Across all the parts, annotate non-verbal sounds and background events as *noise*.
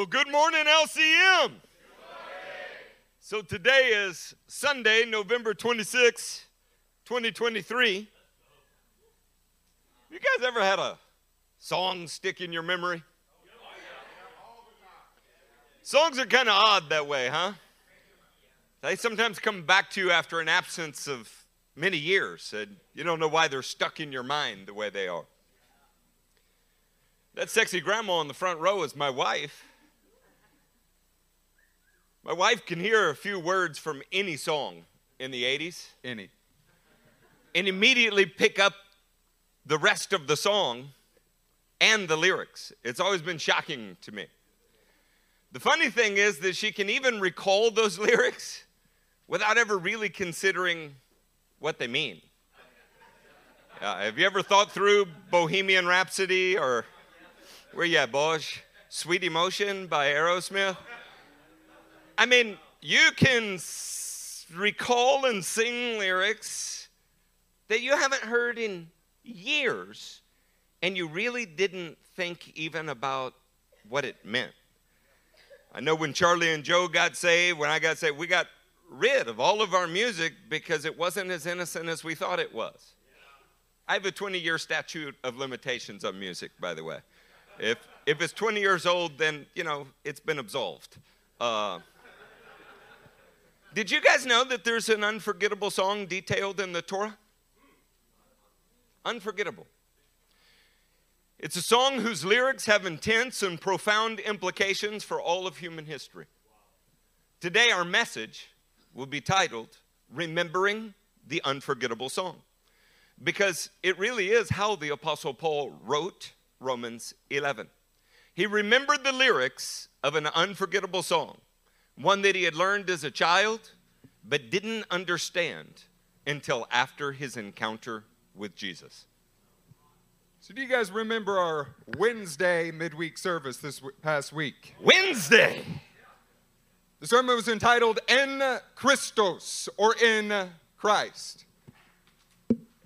Well, good morning, LCM. So today is Sunday, November 26, 2023. You guys ever had a song stick in your memory? Songs are kind of odd that way, huh? They sometimes come back to you after an absence of many years, and you don't know why they're stuck in your mind the way they are. That sexy grandma in the front row is my wife. My wife can hear a few words from any song in the 80s, Any. and immediately pick up the rest of the song and the lyrics. It's always been shocking to me. The funny thing is that she can even recall those *laughs* lyrics without ever really considering what they mean. Uh, have you ever thought through Bohemian Rhapsody or where you at, Bosch? Sweet Emotion by Aerosmith? I mean, you can recall and sing lyrics that you haven't heard in years, and you really didn't think even about what it meant. I know when Charlie and Joe got saved, when I got saved, we got rid of all of our music because it wasn't as innocent as we thought it was. I have a 20 year statute of limitations on music, by the way. If, if it's 20 years old, then, you know, it's been absolved. Uh, did you guys know that there's an unforgettable song detailed in the Torah? Unforgettable. It's a song whose lyrics have intense and profound implications for all of human history. Today, our message will be titled Remembering the Unforgettable Song, because it really is how the Apostle Paul wrote Romans 11. He remembered the lyrics of an unforgettable song, one that he had learned as a child, but didn't understand until after his encounter with Jesus. So, do you guys remember our Wednesday midweek service this w- past week? Wednesday! The sermon was entitled En Christos, or In Christ.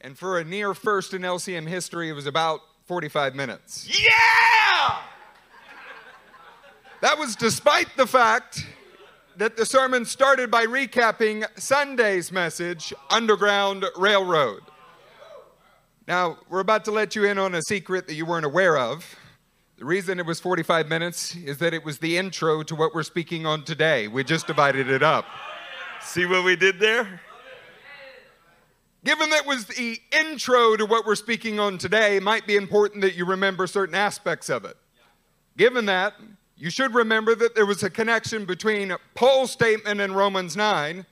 And for a near first in LCM history, it was about 45 minutes. Yeah! That was despite the fact that the sermon started by recapping Sunday's message, Underground Railroad. Now, we're about to let you in on a secret that you weren't aware of. The reason it was 45 minutes is that it was the intro to what we're speaking on today. We just divided it up. See what we did there? Given that was the intro to what we're speaking on today, it might be important that you remember certain aspects of it. Given that, you should remember that there was a connection between Paul's statement in Romans 9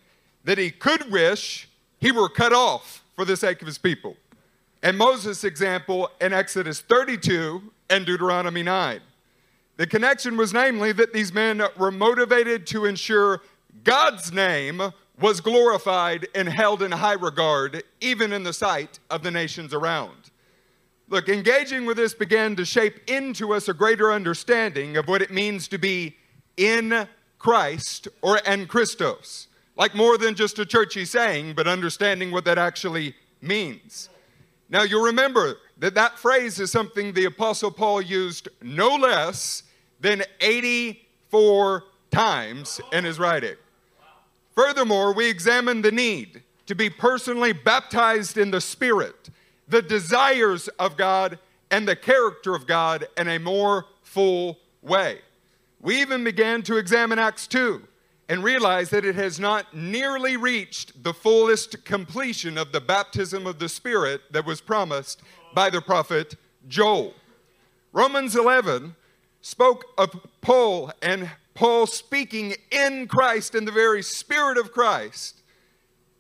that he could wish he were cut off for the sake of his people, and Moses' example in Exodus 32 and Deuteronomy 9. The connection was namely that these men were motivated to ensure God's name was glorified and held in high regard, even in the sight of the nations around. Look, engaging with this began to shape into us a greater understanding of what it means to be in Christ or en Christos. Like more than just a churchy saying, but understanding what that actually means. Now, you'll remember that that phrase is something the Apostle Paul used no less than 84 times in his writing. Furthermore, we examine the need to be personally baptized in the Spirit, the desires of God, and the character of God in a more full way. We even began to examine Acts 2 and realize that it has not nearly reached the fullest completion of the baptism of the Spirit that was promised by the prophet Joel. Romans 11 spoke of Paul and Paul speaking in Christ, in the very Spirit of Christ.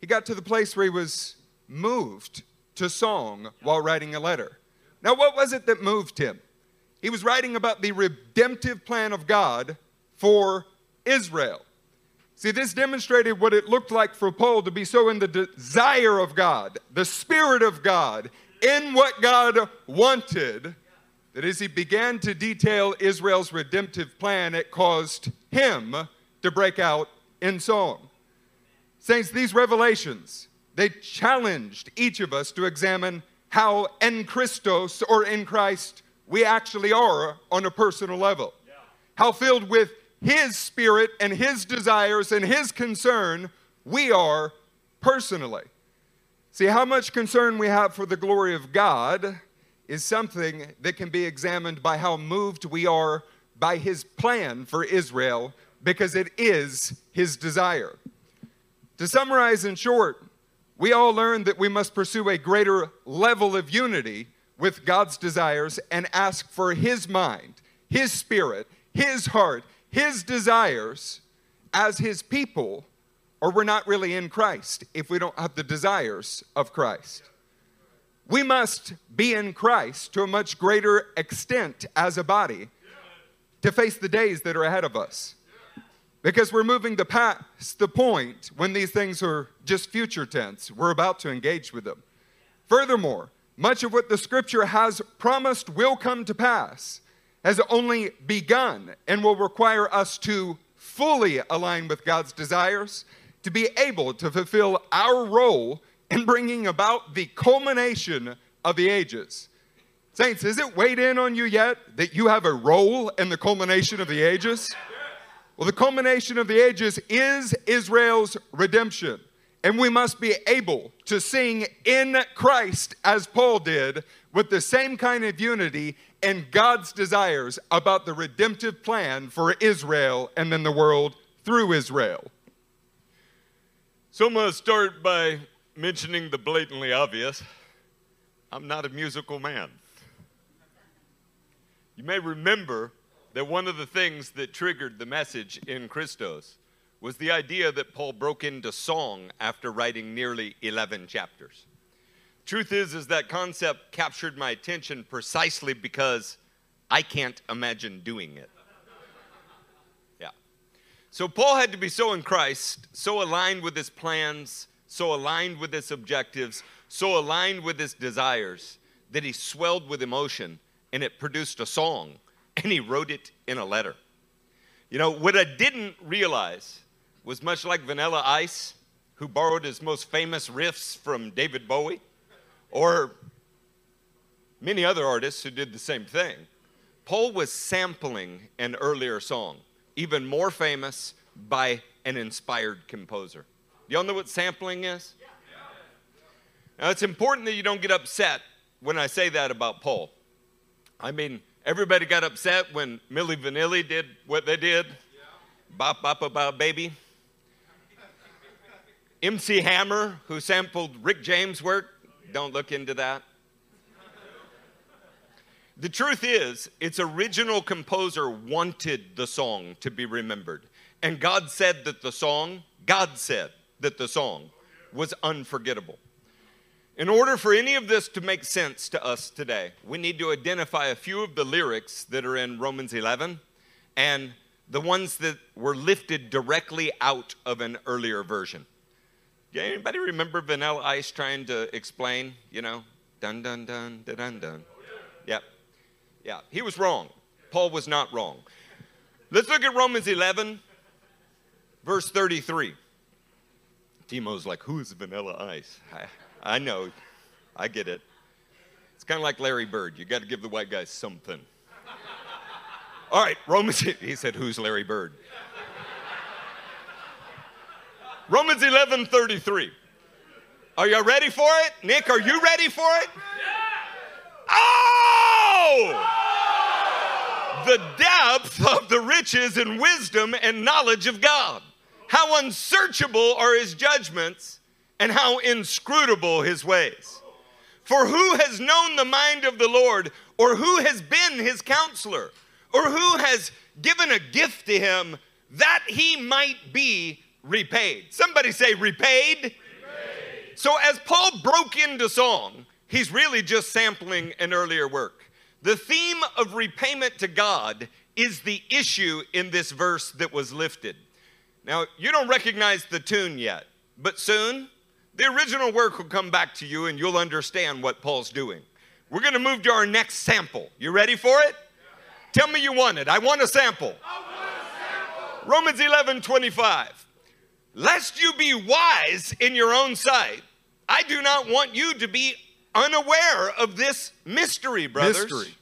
He got to the place where he was moved to song while writing a letter. Now, what was it that moved him? He was writing about the redemptive plan of God for Israel. See, this demonstrated what it looked like for Paul to be so in the desire of God, the Spirit of God, in what God wanted, that as he began to detail Israel's redemptive plan, it caused him to break out in song. Saints, these revelations, they challenged each of us to examine how in Christos or in Christ we actually are on a personal level. how filled with His Spirit and His desires and His concern we are personally. See, how much concern we have for the glory of God is something that can be examined by how moved we are by His plan for Israel because it is His desire. To summarize in short, we all learned that we must pursue a greater level of unity with God's desires and ask for His mind, His spirit, His heart, His desires as His people, or we're not really in Christ if we don't have the desires of Christ. We must be in Christ to a much greater extent as a body to face the days that are ahead of us. Because we're moving past the point when these things are just future tense. We're about to engage with them. Furthermore, much of what the scripture has promised will come to pass has only begun and will require us to fully align with God's desires to be able to fulfill our role in bringing about the culmination of the ages. Saints, is it weighed in on you yet that you have a role in the culmination of the ages? Well, the culmination of the ages is Israel's redemption. And we must be able to sing in Christ as Paul did with the same kind of unity and God's desires about the redemptive plan for Israel and then the world through Israel. So I'm going to start by mentioning the blatantly obvious. I'm not a musical man. You may remember that one of the things that triggered the message in Christos was the idea that Paul broke into song after writing nearly 11 chapters. Truth is is that concept captured my attention precisely because I can't imagine doing it. Yeah. So Paul had to be so in Christ, so aligned with his plans, so aligned with his objectives, so aligned with his desires that he swelled with emotion and it produced a song and he wrote it in a letter. You know, what I didn't realize was much like Vanilla Ice, who borrowed his most famous riffs from David Bowie, or many other artists who did the same thing. Paul was sampling an earlier song, even more famous by an inspired composer. Do y'all know what sampling is? Now, it's important that you don't get upset when I say that about Paul. I mean, Everybody got upset when Milli Vanilli did what they did. Bop, bop, bop, bop, baby. MC Hammer, who sampled Rick James' work, don't look into that. The truth is, its original composer wanted the song to be remembered. And God said that the song, God said that the song was unforgettable. In order for any of this to make sense to us today, we need to identify a few of the lyrics that are in Romans 11 and the ones that were lifted directly out of an earlier version. Yeah, anybody remember Vanilla Ice trying to explain, you know, dun dun dun dun dun dun? Yep. Yeah, he was wrong. Paul was not wrong. Let's look at Romans 11, verse 33. Timo's like, who is Vanilla Ice? *laughs* I know. I get it. It's kind of like Larry Bird. You got to give the white guy something. All right, Romans, he said, Who's Larry Bird? Romans 11 33. Are you ready for it? Nick, are you ready for it? Oh! The depth of the riches and wisdom and knowledge of God. How unsearchable are his judgments and how inscrutable his ways. For who has known the mind of the Lord, or who has been his counselor, or who has given a gift to him that he might be repaid? Somebody say, repaid. So, as Paul broke into song, he's really just sampling an earlier work. The theme of repayment to God is the issue in this verse that was lifted. Now, you don't recognize the tune yet, but soon the original work will come back to you and you'll understand what Paul's doing. We're going to move to our next sample. You ready for it? Tell me you want it. I want a sample. Want a sample. Romans 11 25. Lest you be wise in your own sight, I do not want you to be unaware of this mystery, brothers. Mystery.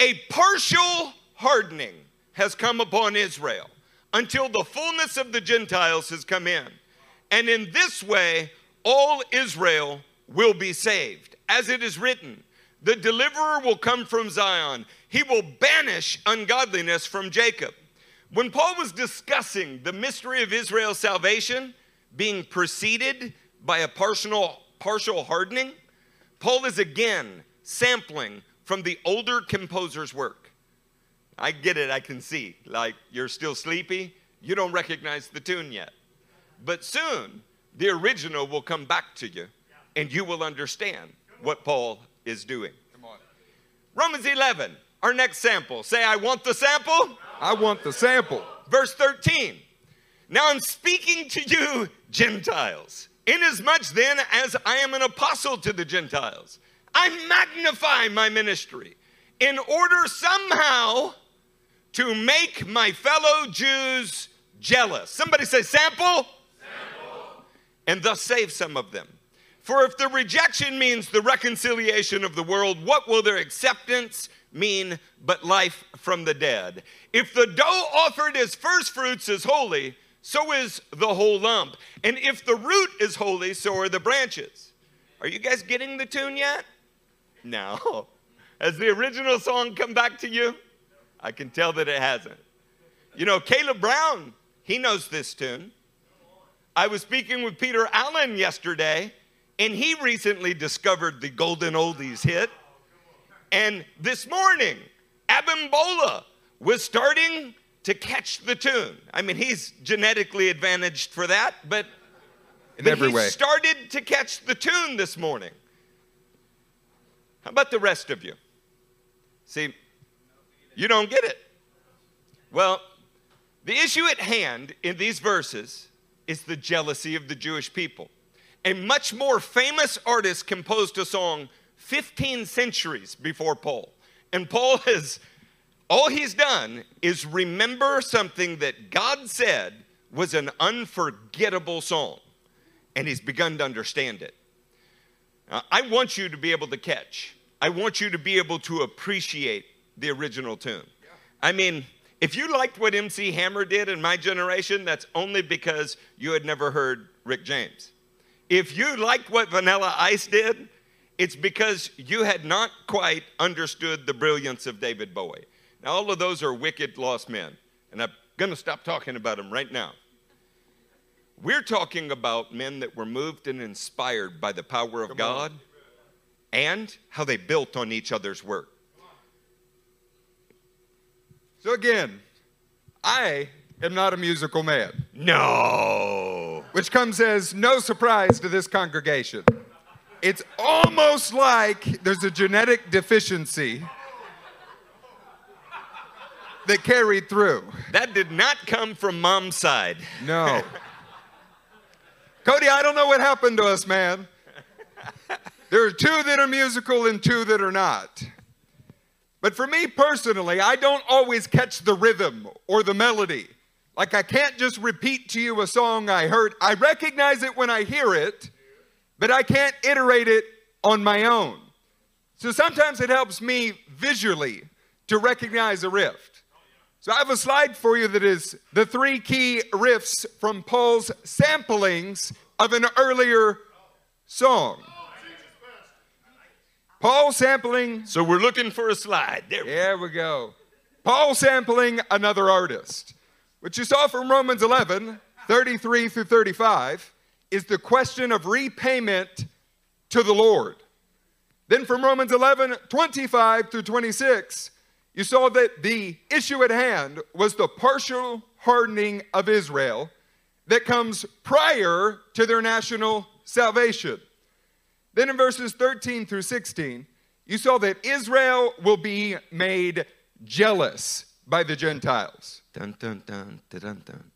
A partial hardening has come upon Israel until the fullness of the Gentiles has come in. And in this way, all Israel will be saved. As it is written, the deliverer will come from Zion, he will banish ungodliness from Jacob. When Paul was discussing the mystery of Israel's salvation being preceded by a partial, partial hardening, Paul is again sampling from the older composer's work. I get it, I can see. Like you're still sleepy, you don't recognize the tune yet. But soon, the original will come back to you and you will understand what Paul is doing. Romans 11, our next sample. Say, I want the sample. I want the sample. Verse 13. Now I'm speaking to you, Gentiles. Inasmuch then as I am an apostle to the Gentiles, I magnify my ministry in order somehow to make my fellow Jews jealous. Somebody say, sample. And thus save some of them. For if the rejection means the reconciliation of the world, what will their acceptance mean but life from the dead. If the dough offered as first fruits is holy, so is the whole lump. And if the root is holy, so are the branches. Are you guys getting the tune yet? No. *laughs* Has the original song come back to you? I can tell that it hasn't. You know, Caleb Brown, he knows this tune. I was speaking with Peter Allen yesterday, and he recently discovered the Golden Oldies hit. And this morning, Abimbola was starting to catch the tune. I mean, he's genetically advantaged for that, but, In but every he way. started to catch the tune this morning. How about the rest of you? See, you don't get it. Well, the issue at hand in these verses is the jealousy of the Jewish people. A much more famous artist composed a song 15 centuries before Paul. And Paul has, all he's done is remember something that God said was an unforgettable song. And he's begun to understand it. Now, I want you to be able to catch, I want you to be able to appreciate the original tune. I mean, if you liked what MC Hammer did in my generation, that's only because you had never heard Rick James. If you liked what Vanilla Ice did, it's because you had not quite understood the brilliance of David Bowie. Now, all of those are wicked lost men, and I'm going to stop talking about them right now. We're talking about men that were moved and inspired by the power of God and how they built on each other's work. So again, I am not a musical man, No. which comes as no surprise to this congregation. It's almost like there's a genetic deficiency that carried through. That did not come from mom's side. No. Cody, I don't know what happened to us, man. There are two that are musical and two that are not. But for me personally, I don't always catch the rhythm or the melody. Like I can't just repeat to you a song I heard. I recognize it when I hear it, but I can't iterate it on my own. So sometimes it helps me visually to recognize a riff. So I have a slide for you that is the three key riffs from Paul's samplings of an earlier song. Paul sampling, So we're looking for a slide. There. there we go. Paul sampling another artist. What you saw from Romans 11, 33 through 35, is the question of repayment to the Lord. Then from Romans 11, 25 through 26, you saw that the issue at hand was the partial hardening of Israel that comes prior to their national salvation. Then in verses 13 through 16, you saw that Israel will be made jealous by the Gentiles. Dun, dun, dun, dun, dun.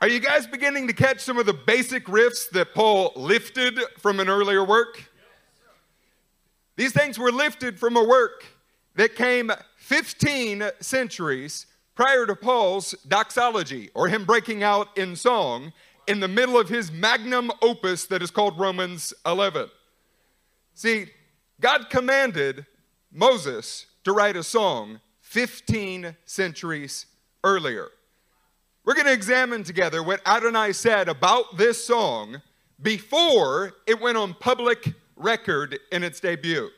Are you guys beginning to catch some of the basic riffs that Paul lifted from an earlier work? These things were lifted from a work that came 15 centuries prior to Paul's doxology, or him breaking out in song in the middle of his magnum opus that is called Romans 11. See, God commanded Moses to write a song 15 centuries earlier. We're going to examine together what Adonai said about this song before it went on public record in its debut.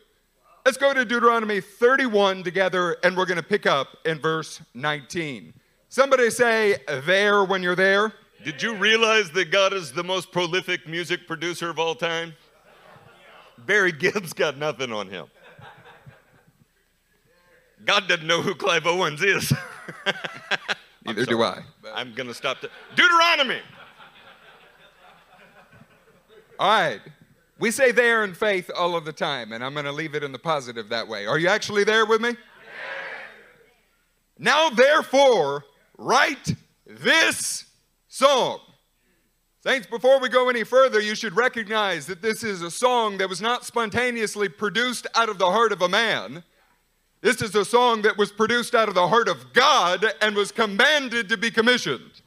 Let's go to Deuteronomy 31 together, and we're going to pick up in verse 19. Somebody say there when you're there. Did you realize that God is the most prolific music producer of all time? Barry Gibb's got nothing on him. God doesn't know who Clive Owens is. *laughs* Neither do I. I'm going to stop. To, Deuteronomy. All right. We say there in faith all of the time, and I'm going to leave it in the positive that way. Are you actually there with me? Yeah. Now, therefore, write this song. Saints, before we go any further, you should recognize that this is a song that was not spontaneously produced out of the heart of a man. This is a song that was produced out of the heart of God and was commanded to be commissioned.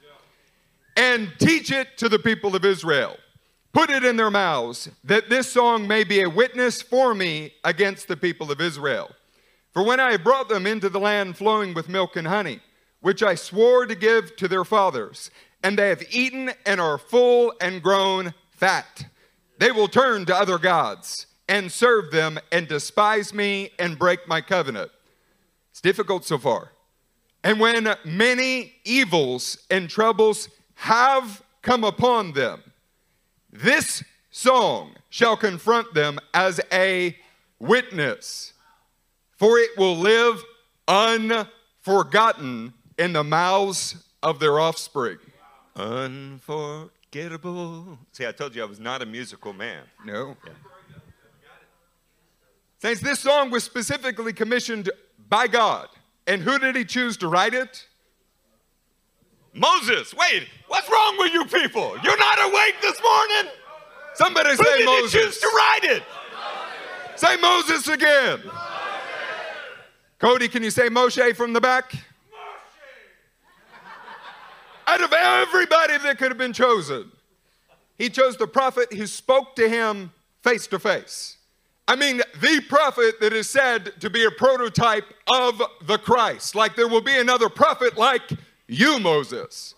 And teach it to the people of Israel. Put it in their mouths, that this song may be a witness for me against the people of Israel. For when I brought them into the land flowing with milk and honey, which I swore to give to their fathers, and they have eaten and are full and grown fat, they will turn to other gods and serve them and despise me and break my covenant. It's difficult so far. And when many evils and troubles have come upon them, this song shall confront them as a witness, for it will live unforgotten in the mouths of their offspring. Unforgettable. See, I told you I was not a musical man. No. Yeah. Saints, this song was specifically commissioned by God. And who did he choose to write it? Moses. Wait, what's wrong with you people? You're not awake this morning? Somebody who say did Moses. He choose to write it? Moses. Say Moses again. Moses. Cody, can you say Moshe from the back? Out of everybody that could have been chosen, he chose the prophet who spoke to him face to face. I mean, the prophet that is said to be a prototype of the Christ. Like there will be another prophet like you, Moses.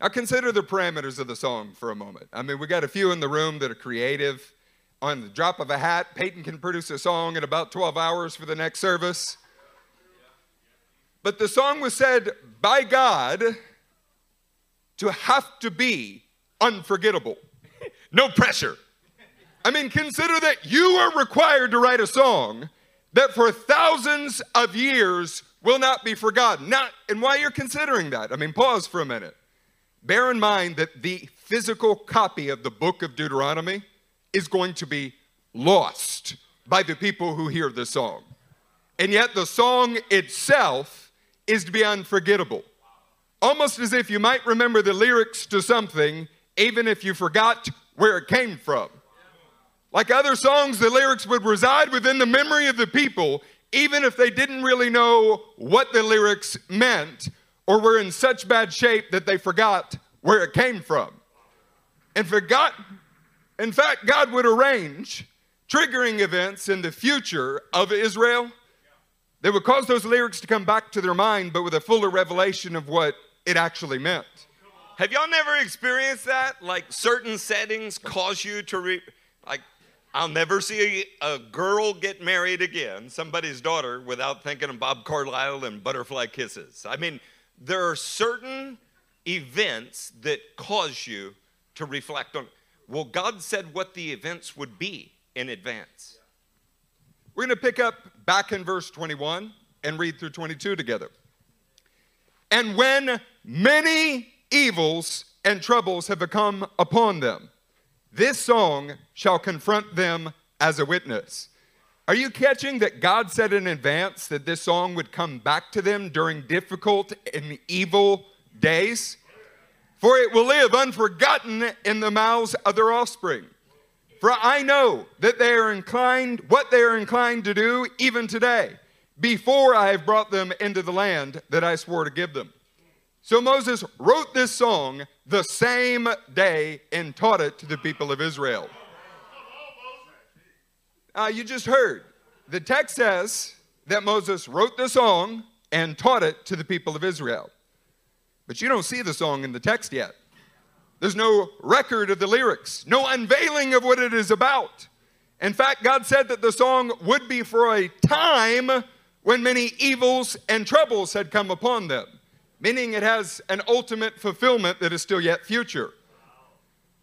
Now consider the parameters of the song for a moment. I mean, we got a few in the room that are creative. On the drop of a hat, Peyton can produce a song in about 12 hours for the next service. But the song was said by God to have to be unforgettable. no pressure. I mean, consider that you are required to write a song that for thousands of years will not be forgotten. Now, and while you're considering that, I mean, pause for a minute. Bear in mind that the physical copy of the book of Deuteronomy is going to be lost by the people who hear the song. And yet, the song itself is to be unforgettable. Almost as if you might remember the lyrics to something, even if you forgot where it came from. Like other songs, the lyrics would reside within the memory of the people, even if they didn't really know what the lyrics meant or were in such bad shape that they forgot where it came from. And forgot, in fact, God would arrange triggering events in the future of Israel that would cause those lyrics to come back to their mind, but with a fuller revelation of what it actually meant. Have y'all never experienced that? Like certain settings cause you to re- like I'll never see a, a, girl get married again, somebody's daughter, without thinking of Bob Carlisle and butterfly kisses. I mean, there are certain events that cause you to reflect on. Well, God said what the events would be in advance. We're going to pick up back in verse 21 and read through 22 together. And when many evils and troubles have come upon them, this song shall confront them as a witness. Are you catching that God said in advance that this song would come back to them during difficult and evil days? For it will live unforgotten in the mouths of their offspring. For I know that they are inclined, what they are inclined to do even today, before I have brought them into the land that I swore to give them. So Moses wrote this song the same day and taught it to the people of Israel. Uh, you just heard. The text says that Moses wrote the song and taught it to the people of Israel. But you don't see the song in the text yet. There's no record of the lyrics, no unveiling of what it is about. In fact, God said that the song would be for a time when many evils and troubles had come upon them, meaning it has an ultimate fulfillment that is still yet future.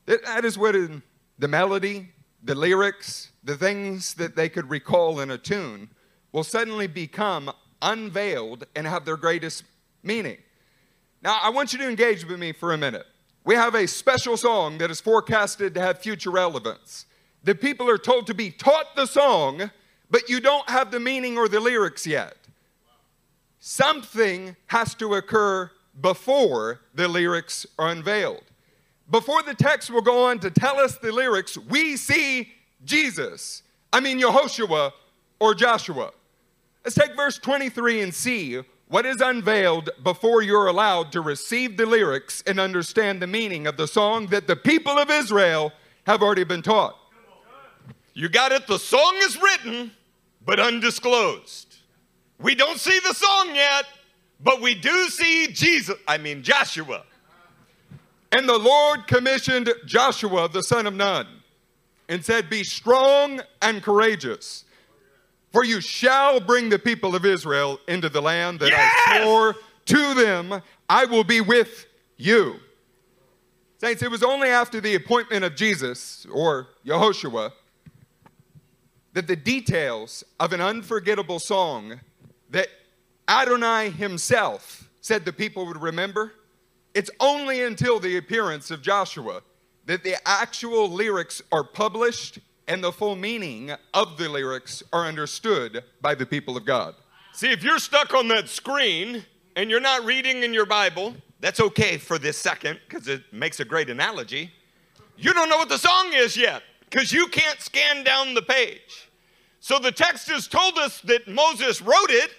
That is what in the melody, the lyrics, the things that they could recall in a tune will suddenly become unveiled and have their greatest meaning. Now, I want you to engage with me for a minute. We have a special song that is forecasted to have future relevance. The people are told to be taught the song, but you don't have the meaning or the lyrics yet. Something has to occur before the lyrics are unveiled. Before the text will go on to tell us the lyrics, we see Jesus. I mean, Yehoshua or Joshua. Let's take verse 23 and see what is unveiled before you're allowed to receive the lyrics and understand the meaning of the song that the people of Israel have already been taught. You got it. The song is written, but undisclosed. We don't see the song yet, but we do see Jesus, I mean, Joshua. And the Lord commissioned Joshua, the son of Nun, and said, Be strong and courageous for you shall bring the people of Israel into the land that yes! I swore to them, I will be with you. Saints, it was only after the appointment of Jesus, or Yehoshua, that the details of an unforgettable song that Adonai himself said the people would remember, it's only until the appearance of Joshua that the actual lyrics are published and the full meaning of the lyrics are understood by the people of God. See, if you're stuck on that screen and you're not reading in your Bible, that's okay for this second because it makes a great analogy. You don't know what the song is yet because you can't scan down the page. So the text has told us that Moses wrote it,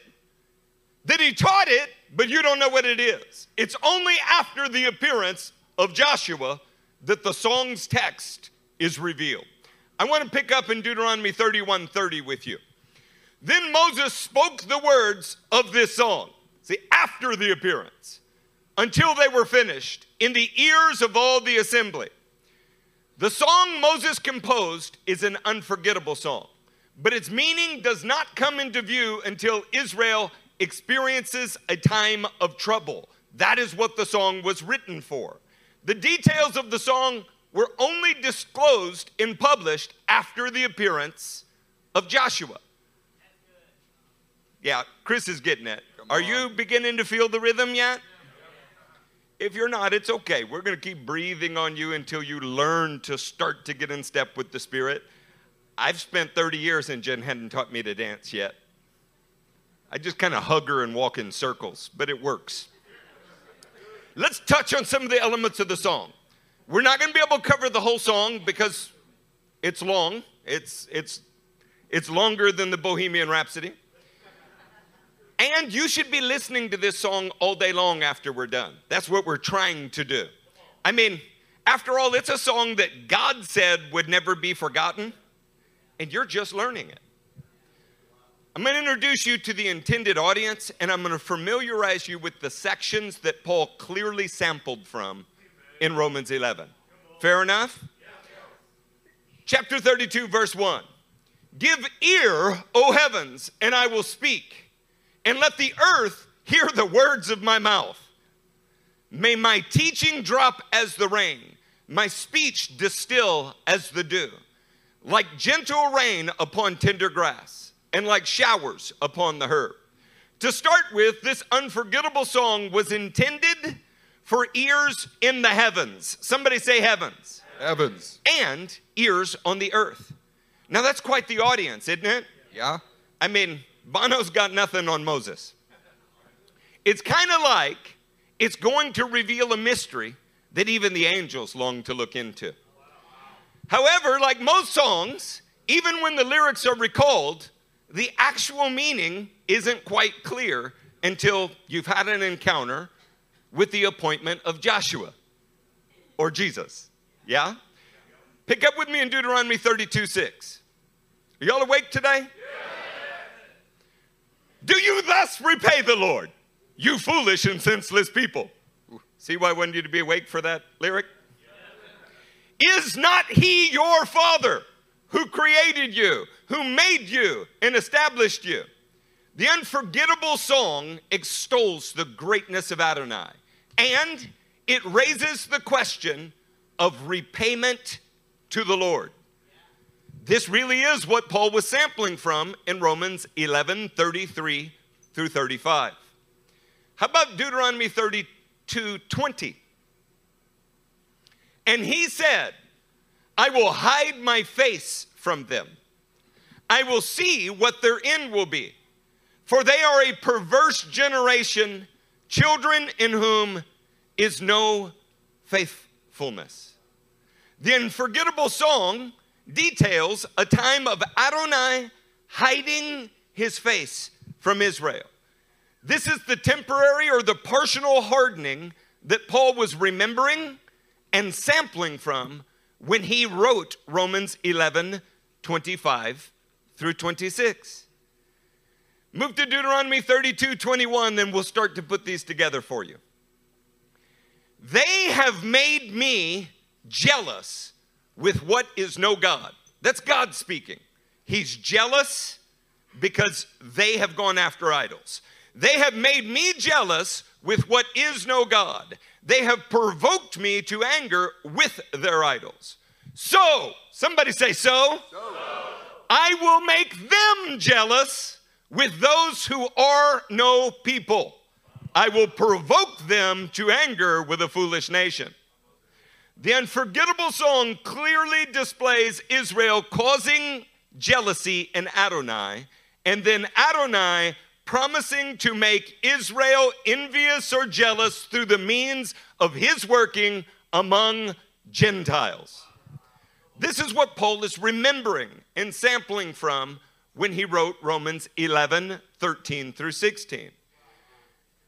that he taught it, but you don't know what it is. It's only after the appearance of Joshua that the song's text is revealed. I want to pick up in Deuteronomy 31 30 with you. Then Moses spoke the words of this song, see, after the appearance, until they were finished, in the ears of all the assembly. The song Moses composed is an unforgettable song, but its meaning does not come into view until Israel experiences a time of trouble. That is what the song was written for. The details of the song were only disclosed and published after the appearance of Joshua. Yeah, Chris is getting it. Are you beginning to feel the rhythm yet? If you're not, it's okay. We're going to keep breathing on you until you learn to start to get in step with the Spirit. I've spent 30 years and Jen hadn't taught me to dance yet. I just kind of hug her and walk in circles, but it works. Let's touch on some of the elements of the song. We're not going to be able to cover the whole song because it's long. It's, it's, it's longer than the Bohemian Rhapsody. And you should be listening to this song all day long after we're done. That's what we're trying to do. I mean, after all, it's a song that God said would never be forgotten, and you're just learning it. I'm going to introduce you to the intended audience, and I'm going to familiarize you with the sections that Paul clearly sampled from in Romans 11. Fair enough? Chapter 32, verse 1. Give ear, O heavens, and I will speak, and let the earth hear the words of my mouth. May my teaching drop as the rain, my speech distill as the dew, like gentle rain upon tender grass, and like showers upon the herb. To start with, this unforgettable song was intended for ears in the heavens. Somebody say heavens. Heavens. And ears on the earth. Now that's quite the audience, isn't it? Yeah. I mean, Bono's got nothing on Moses. It's kind of like it's going to reveal a mystery that even the angels long to look into. However, like most songs, even when the lyrics are recalled, the actual meaning isn't quite clear until you've had an encounter with the appointment of Joshua or Jesus. Yeah? Pick up with me in Deuteronomy 32 6. Are y'all awake today? Do you thus repay the Lord, you foolish and senseless people? See why I wanted you to be awake for that lyric? Is not he your father who created you, who made you and established you? The unforgettable song extols the greatness of Adonai and it raises the question of repayment to the Lord. This really is what Paul was sampling from in Romans 11 33 through 35. How about Deuteronomy 32 20? And he said, I will hide my face from them. I will see what their end will be. For they are a perverse generation, children in whom is no faithfulness. The unforgettable song details a time of Adonai hiding his face from Israel. This is the temporary or the partial hardening that Paul was remembering and sampling from when he wrote Romans 11 25 through 26. Move to Deuteronomy 32 21, then we'll start to put these together for you. They have made me jealous with what is no God. That's God speaking. He's jealous because they have gone after idols. They have made me jealous with what is no God. They have provoked me to anger with their idols. So, somebody say, so. so. I will make them jealous with those who are no people. I will provoke them to anger with a foolish nation. The unforgettable song clearly displays Israel causing jealousy in Adonai, and then Adonai promising to make Israel envious or jealous through the means of his working among Gentiles. This is what Paul is remembering and sampling from when he wrote Romans 11 13 through 16.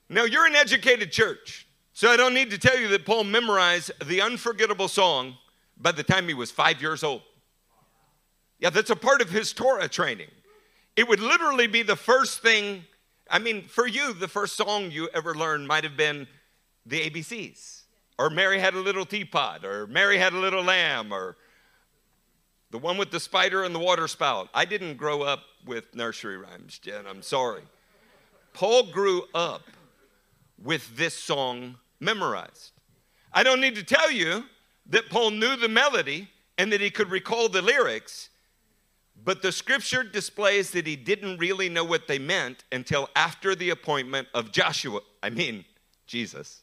Now, you're an educated church, so I don't need to tell you that Paul memorized the unforgettable song by the time he was five years old. Yeah, that's a part of his Torah training. It would literally be the first thing, I mean, for you, the first song you ever learned might have been the ABCs, or Mary had a little teapot, or Mary had a little lamb, or the one with the spider and the water spout. I didn't grow up with nursery rhymes, Jen, I'm sorry. Paul grew up with this song memorized. I don't need to tell you that Paul knew the melody and that he could recall the lyrics, but the scripture displays that he didn't really know what they meant until after the appointment of Joshua, I mean, Jesus.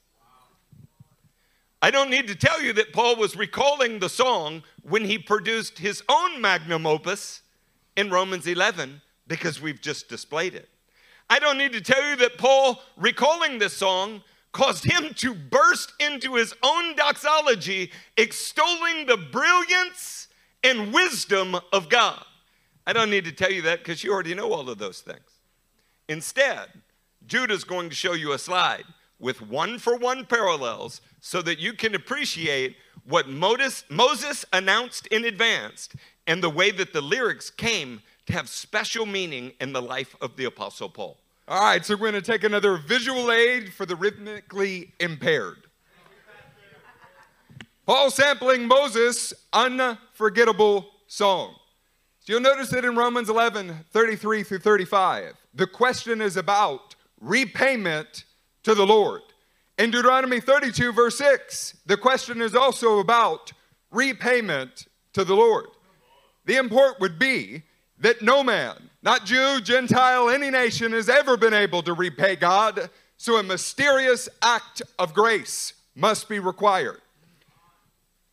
I don't need to tell you that Paul was recalling the song when he produced his own magnum opus in Romans 11 because we've just displayed it. I don't need to tell you that Paul, recalling this song, caused him to burst into his own doxology, extolling the brilliance and wisdom of God. I don't need to tell you that because you already know all of those things. Instead, Judah's going to show you a slide with one for one parallels so that you can appreciate what Moses announced in advance and the way that the lyrics came to have special meaning in the life of the Apostle Paul. All right, so we're going to take another visual aid for the rhythmically impaired. Paul sampling Moses' unforgettable song. So you'll notice that in Romans 11 33 through 35, the question is about repayment to the Lord. In Deuteronomy 32, verse 6, the question is also about repayment to the Lord. The import would be that no man, not Jew, Gentile, any nation, has ever been able to repay God, so a mysterious act of grace must be required.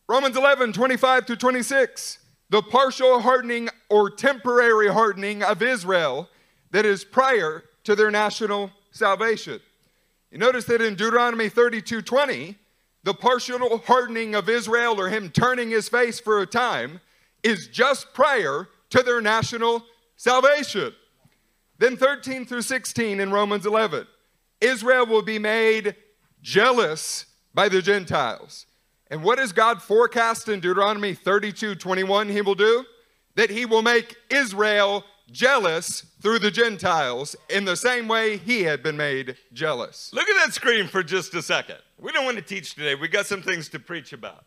Romans 11, 25 to 26, the partial hardening or temporary hardening of Israel that is prior to their national salvation. You notice that in Deuteronomy 32, 20, the partial hardening of Israel or him turning his face for a time is just prior to their national salvation. Then 13 through 16 in Romans 11 Israel will be made jealous by the Gentiles. And what does God forecast in Deuteronomy 32 21 he will do? That he will make Israel jealous through the Gentiles in the same way he had been made jealous. Look at that screen for just a second. We don't want to teach today. We got some things to preach about.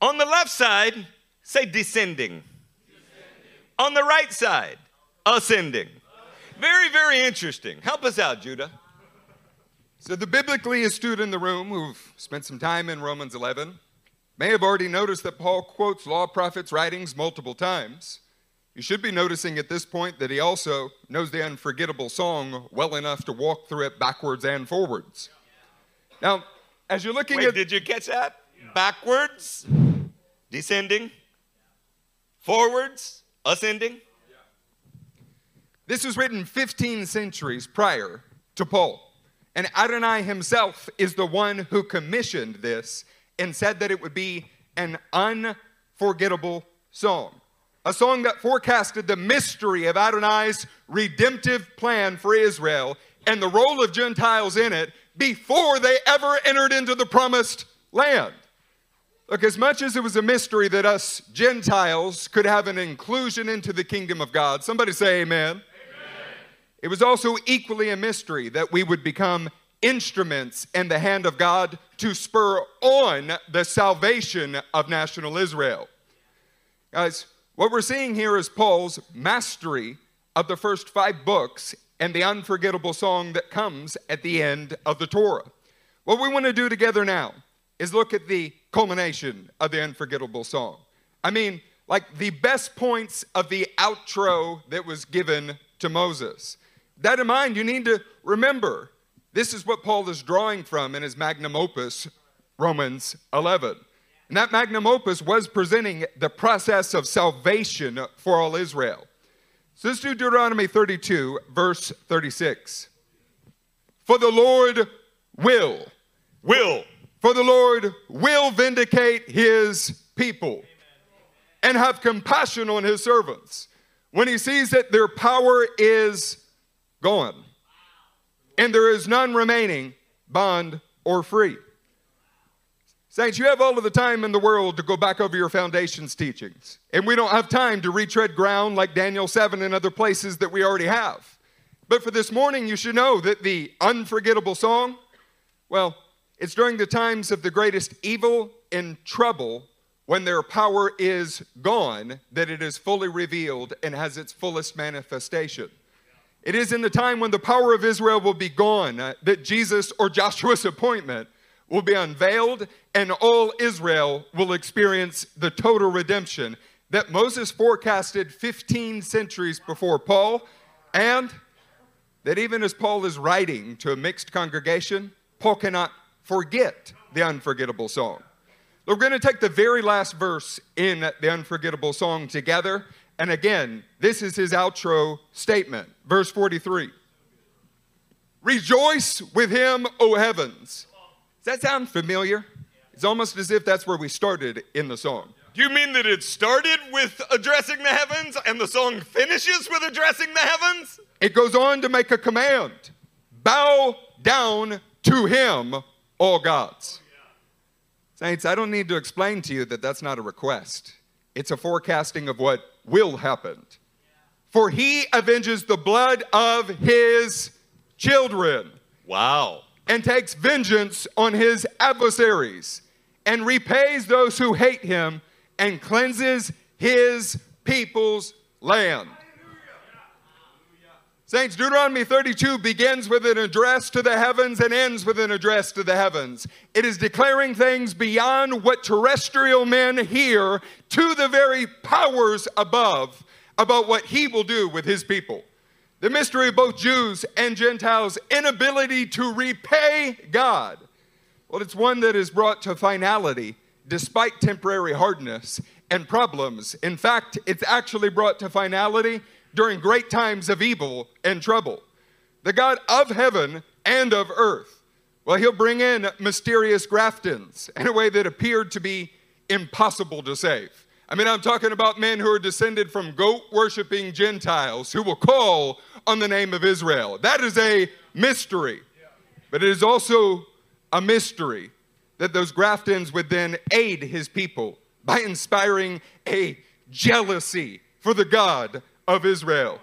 On the left side, say descending. On the right side, ascending. Very, very interesting. Help us out, Judah. So, the biblically astute in the room who've spent some time in Romans 11 may have already noticed that Paul quotes law prophets' writings multiple times. You should be noticing at this point that he also knows the unforgettable song well enough to walk through it backwards and forwards. Now, as you're looking Wait, at. Did you catch that? Backwards, descending, forwards, ascending. This was written 15 centuries prior to Paul. And Adonai himself is the one who commissioned this and said that it would be an unforgettable song. A song that forecasted the mystery of Adonai's redemptive plan for Israel and the role of Gentiles in it before they ever entered into the promised land. Look, as much as it was a mystery that us Gentiles could have an inclusion into the kingdom of God, somebody say amen. It was also equally a mystery that we would become instruments in the hand of God to spur on the salvation of national Israel. Guys, what we're seeing here is Paul's mastery of the first five books and the unforgettable song that comes at the end of the Torah. What we want to do together now is look at the culmination of the unforgettable song. I mean, like the best points of the outro that was given to Moses that in mind, you need to remember this is what Paul is drawing from in his magnum opus, Romans 11. And that magnum opus was presenting the process of salvation for all Israel. So let's do Deuteronomy 32, verse 36. For the Lord will, will, for the Lord will vindicate his people and have compassion on his servants when he sees that their power is gone. And there is none remaining, bond or free. Saints, you have all of the time in the world to go back over your foundations teachings. And we don't have time to retread ground like Daniel 7 and other places that we already have. But for this morning, you should know that the unforgettable song, well, it's during the times of the greatest evil and trouble when their power is gone that it is fully revealed and has its fullest manifestation. It is in the time when the power of Israel will be gone uh, that Jesus or Joshua's *laughs* appointment will be unveiled and all Israel will experience the total redemption that Moses forecasted 15 centuries before Paul, and that even as Paul is writing to a mixed congregation, Paul cannot forget the unforgettable song. We're going to take the very last verse in the unforgettable song together and again, this is his outro statement, verse 43. Rejoice with him, O heavens. Does that sound familiar? It's almost as if that's where we started in the song. Do you mean that it started with addressing the heavens and the song finishes with addressing the heavens? It goes on to make a command bow down to him, all gods. Saints, I don't need to explain to you that that's not a request, it's a forecasting of what will happen. For he avenges the blood of his children. Wow. And takes vengeance on his adversaries and repays those who hate him and cleanses his people's land. Saints, Deuteronomy 32 begins with an address to the heavens and ends with an address to the heavens. It is declaring things beyond what terrestrial men hear to the very powers above about what he will do with his people. The mystery of both Jews and Gentiles' inability to repay God. Well, it's one that is brought to finality despite temporary hardness and problems. In fact, it's actually brought to finality during great times of evil and trouble. The God of heaven and of earth. Well, he'll bring in mysterious graftins in a way that appeared to be impossible to save. I mean, I'm talking about men who are descended from goat worshiping Gentiles who will call on the name of Israel. That is a mystery. But it is also a mystery that those graftins would then aid his people by inspiring a jealousy for the God of Israel.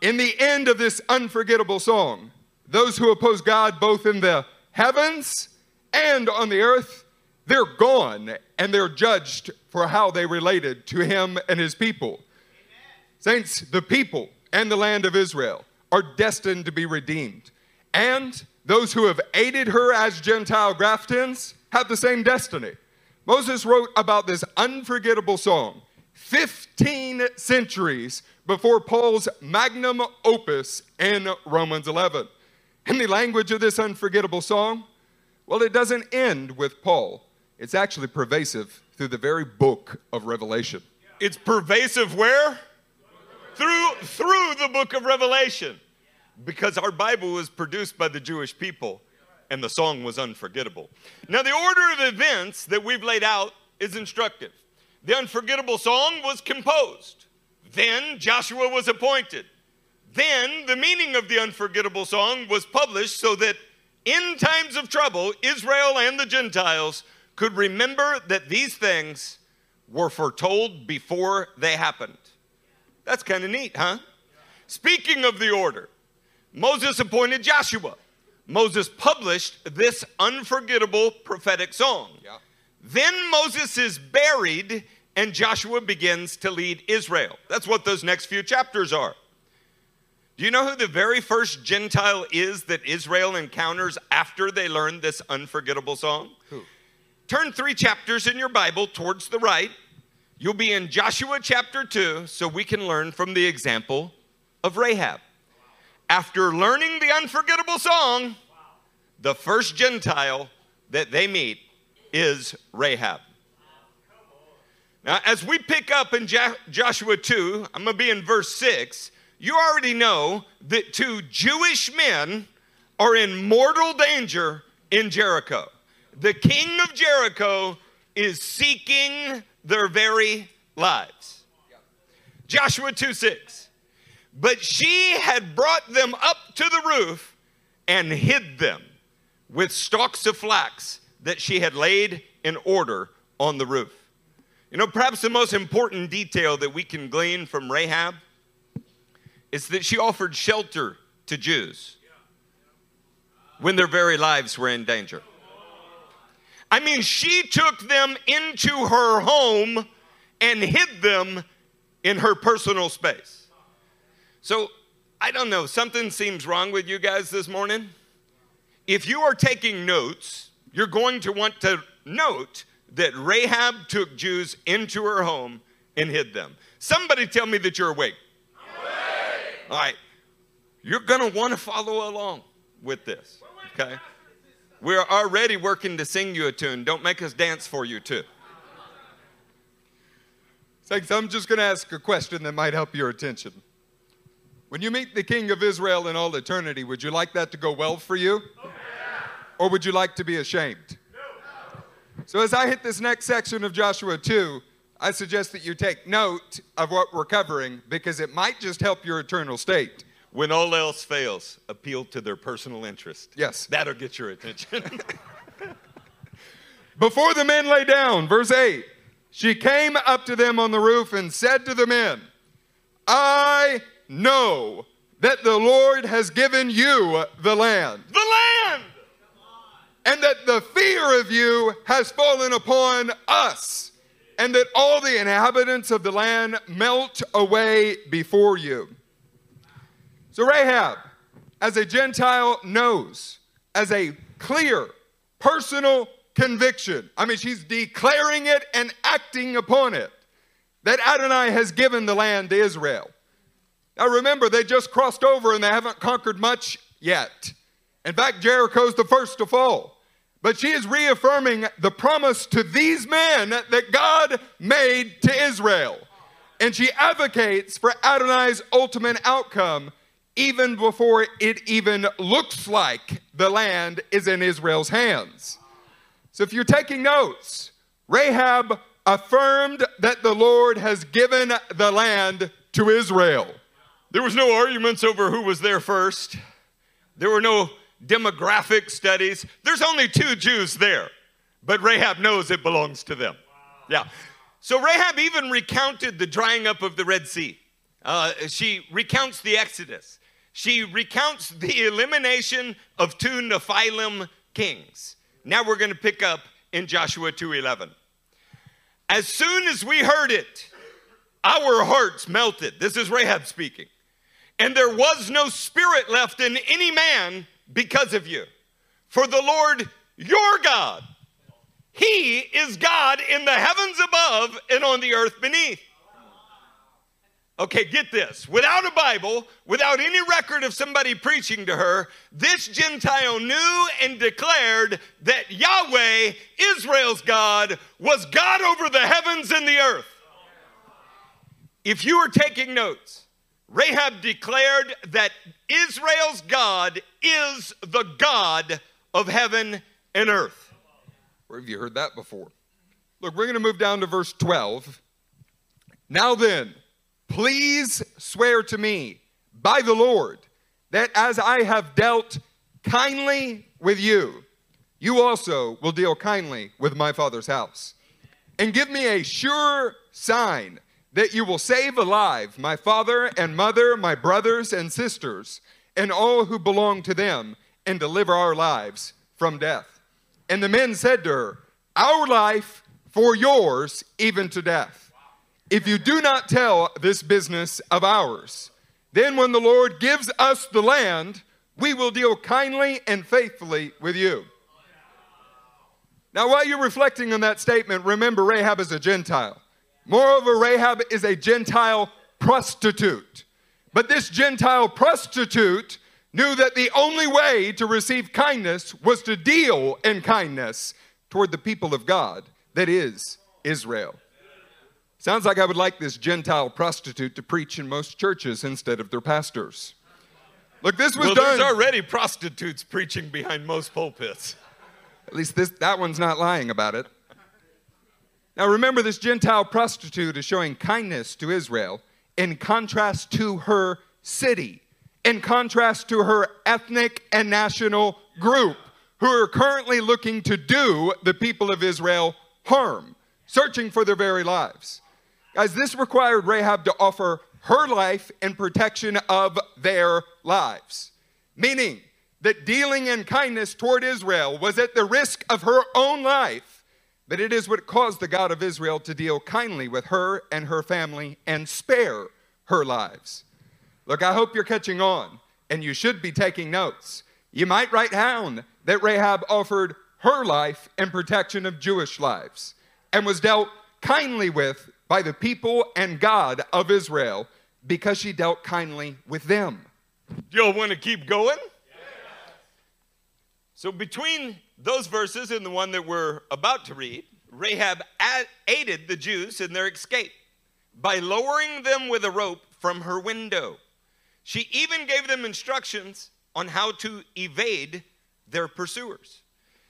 in the end of this unforgettable song, those who oppose God both in the heavens and on the earth, they're gone and they're judged for how they related to him and his people. Saints, the people and the land of Israel are destined to be redeemed. And those who have aided her as Gentile Graftins have the same destiny. Moses wrote about this unforgettable song 15 centuries before Paul's magnum opus in Romans 11. And the language of this unforgettable song, well, it doesn't end with Paul. It's actually pervasive through the very book of Revelation. It's pervasive where? Through, through the book of Revelation. Because our Bible was produced by the Jewish people and the song was unforgettable. Now, the order of events that we've laid out is instructive. The unforgettable song was composed. Then Joshua was appointed. Then the meaning of the unforgettable song was published so that in times of trouble, Israel and the Gentiles could remember that these things were foretold before they happened. That's kind of neat, huh? Speaking of the order, Moses appointed Joshua. Moses published this unforgettable prophetic song. Yeah. Then Moses is buried and Joshua begins to lead Israel. That's what those next few chapters are. Do you know who the very first Gentile is that Israel encounters after they learn this unforgettable song? Who? Turn three chapters in your Bible towards the right. You'll be in Joshua chapter 2, so we can learn from the example of Rahab. After learning the unforgettable song, the first Gentile that they meet is Rahab. Now, as we pick up in Joshua 2, I'm going to be in verse 6. You already know that two Jewish men are in mortal danger in Jericho. The king of Jericho is seeking their very lives. Joshua 2 6. But she had brought them up to the roof and hid them with stalks of flax that she had laid in order on the roof. You know, perhaps the most important detail that we can glean from Rahab is that she offered shelter to Jews when their very lives were in danger. I mean, she took them into her home and hid them in her personal space. So, I don't know, something seems wrong with you guys this morning. If you are taking notes, you're going to want to note that Rahab took Jews into her home and hid them. Somebody tell me that you're awake. All right. You're going to want to follow along with this. Okay? We're already working to sing you a tune. Don't make us dance for you, too. I'm just going to ask a question that might help your attention. When you meet the King of Israel in all eternity, would you like that to go well for you? Or would you like to be ashamed? No. So, as I hit this next section of Joshua 2, I suggest that you take note of what we're covering because it might just help your eternal state. When all else fails, appeal to their personal interest. Yes. That'll get your attention. *laughs* Before the men lay down, verse 8, she came up to them on the roof and said to the men, I know that the Lord has given you the land, the land! And that the fear of you has fallen upon us, and that all the inhabitants of the land melt away before you. So Rahab, as a Gentile, knows, as a clear personal conviction, I mean, she's declaring it and acting upon it, that Adonai has given the land to Israel. Now remember, they just crossed over and they haven't conquered much yet. In fact, Jericho's the first to fall. But she is reaffirming the promise to these men that God made to Israel. And she advocates for Adonai's ultimate outcome even before it even looks like the land is in Israel's hands. So if you're taking notes, Rahab affirmed that the Lord has given the land to Israel. There was no arguments over who was there first. There were no demographic studies. There's only two Jews there, but Rahab knows it belongs to them. Yeah. So Rahab even recounted the drying up of the Red Sea. Uh, she recounts the Exodus. She recounts the elimination of two Nephilim kings. Now we're going to pick up in Joshua 2:11. As soon as we heard it, our hearts melted. This is Rahab speaking. And there was no spirit left in any man because of you. For the Lord your God, He is God in the heavens above and on the earth beneath. Okay, get this. Without a Bible, without any record of somebody preaching to her, this Gentile knew and declared that Yahweh, Israel's God, was God over the heavens and the earth. If you are taking notes, Rahab declared that Israel's God is the God of heaven and earth. Where have you heard that before? Look, we're going to move down to verse 12. Now then, Please swear to me by the Lord that as I have dealt kindly with you, you also will deal kindly with my father's house. And give me a sure sign that you will save alive my father and mother, my brothers and sisters, and all who belong to them, and deliver our lives from death. And the men said to her, Our life for yours, even to death. If you do not tell this business of ours, then when the Lord gives us the land, we will deal kindly and faithfully with you. Now, while you're reflecting on that statement, remember Rahab is a Gentile. Moreover, Rahab is a Gentile prostitute. But this Gentile prostitute knew that the only way to receive kindness was to deal in kindness toward the people of God, that is, Israel. Sounds like I would like this Gentile prostitute to preach in most churches instead of their pastors. Look, this was well, done. There's already prostitutes preaching behind most pulpits. At least this, that one's not lying about it. Now remember, this Gentile prostitute is showing kindness to Israel in contrast to her city, in contrast to her ethnic and national group, who are currently looking to do the people of Israel harm, searching for their very lives. Guys, this required Rahab to offer her life in protection of their lives. Meaning that dealing in kindness toward Israel was at the risk of her own life, but it is what caused the God of Israel to deal kindly with her and her family and spare her lives. Look, I hope you're catching on, and you should be taking notes. You might write down that Rahab offered her life in protection of Jewish lives and was dealt kindly with by the people and God of Israel because she dealt kindly with them. You'll want to keep going? So, between those verses and the one that we're about to read, Rahab aided the Jews in their escape by lowering them with a rope from her window. She even gave them instructions on how to evade their pursuers.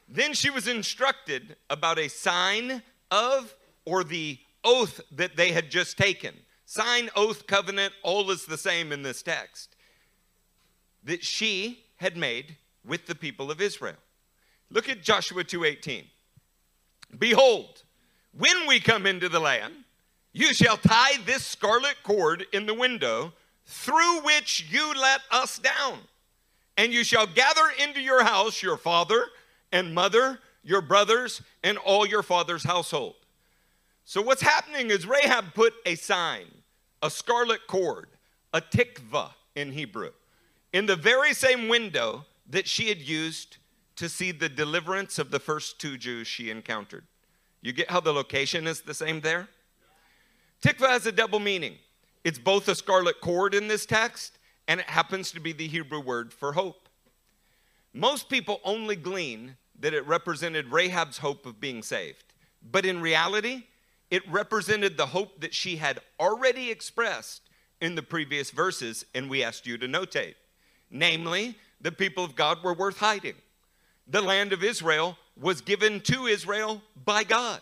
Then she was instructed about a sign of or the oath that they had just taken. Sign, oath, covenant, all is the same in this text. That she had made with the people of Israel. Look at Joshua 2:18. Behold, when we come into the land, you shall tie this scarlet cord in the window through which you let us down. And you shall gather into your house your father and mother, your brothers, and all your father's household. So, what's happening is Rahab put a sign, a scarlet cord, a tikva in Hebrew, in the very same window that she had used to see the deliverance of the first two Jews she encountered. You get how the location is the same there? Tikva has a double meaning. It's both a scarlet cord in this text, and it happens to be the Hebrew word for hope. Most people only glean that it represented Rahab's hope of being saved. But in reality, it represented the hope that she had already expressed in the previous verses, and we asked you to notate. Namely, the people of God were worth hiding. The land of Israel was given to Israel by God.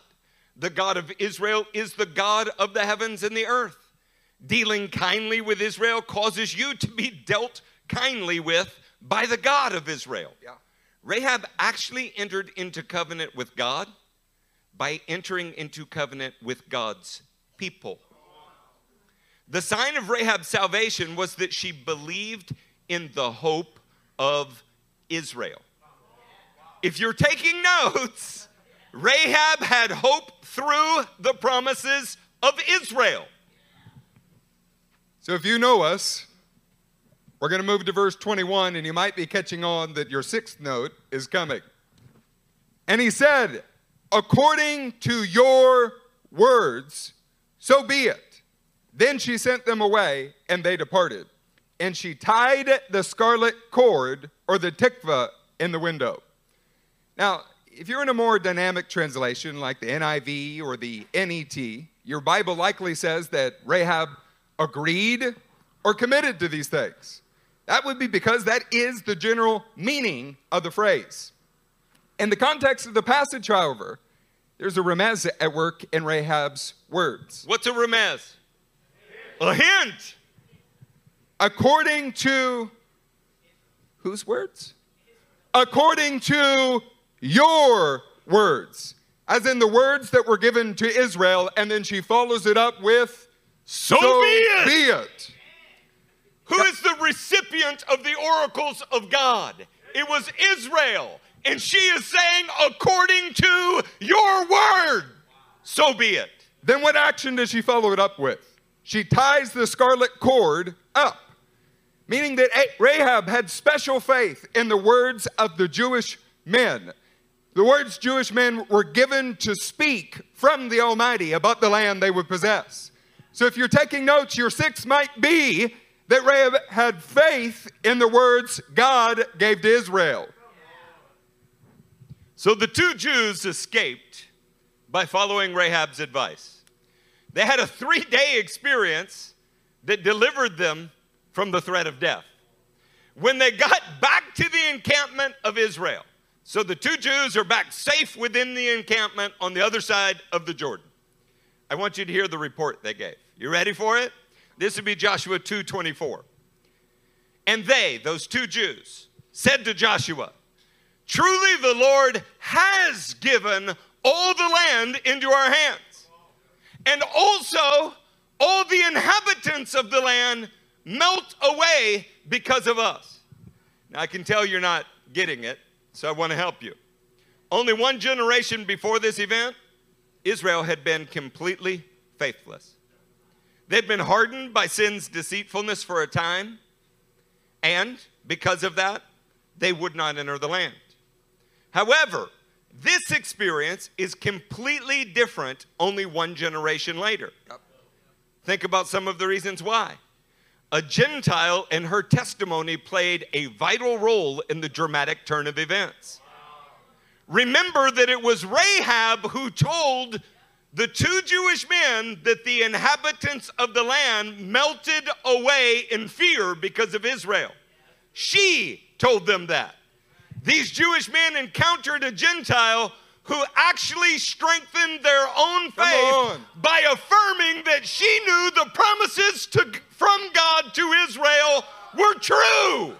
The God of Israel is the God of the heavens and the earth. Dealing kindly with Israel causes you to be dealt kindly with by the God of Israel. Yeah. Rahab actually entered into covenant with God by entering into covenant with God's people. The sign of Rahab's salvation was that she believed in the hope of Israel. If you're taking notes, Rahab had hope through the promises of Israel. So if you know us, we're going to move to verse 21, and you might be catching on that your sixth note is coming. And he said, According to your words, so be it. Then she sent them away, and they departed. And she tied the scarlet cord, or the tikva, in the window. Now, if you're in a more dynamic translation like the NIV or the NET, your Bible likely says that Rahab agreed or committed to these things. That would be because that is the general meaning of the phrase. In the context of the passage, however, there's a remez at work in Rahab's words. What's a remez? A hint. According to whose words? According to your words. As in the words that were given to Israel, and then she follows it up with, So, be it. Be it. Who is the recipient of the oracles of God? It was Israel. And she is saying, according to your word, so be it. Then what action does she follow it up with? She ties the scarlet cord up, meaning that Rahab had special faith in the words of the Jewish men. The words Jewish men were given to speak from the Almighty about the land they would possess. So if you're taking notes, your six might be that Rahab had faith in the words God gave to Israel. So the two Jews escaped by following Rahab's advice. They had a three day experience that delivered them from the threat of death. When they got back to the encampment of Israel, so the two Jews are back safe within the encampment on the other side of the Jordan. I want you to hear the report they gave. You ready for it? This would be Joshua 2:24. And they, those two Jews, said to Joshua, Truly the Lord has given all the land into our hands. And also all the inhabitants of the land melt away because of us. Now I can tell you're not getting it, so I want to help you. Only one generation before this event, Israel had been completely faithless. They'd been hardened by sin's deceitfulness for a time, and because of that, they would not enter the land. However, this experience is completely different only one generation later. Think about some of the reasons why. A Gentile and her testimony played a vital role in the dramatic turn of events. Remember that it was Rahab who told the two Jewish men that the inhabitants of the land melted away in fear because of Israel. She told them that. These Jewish men encountered a Gentile who actually strengthened their own faith by affirming that she knew the promises to, from God to Israel were true.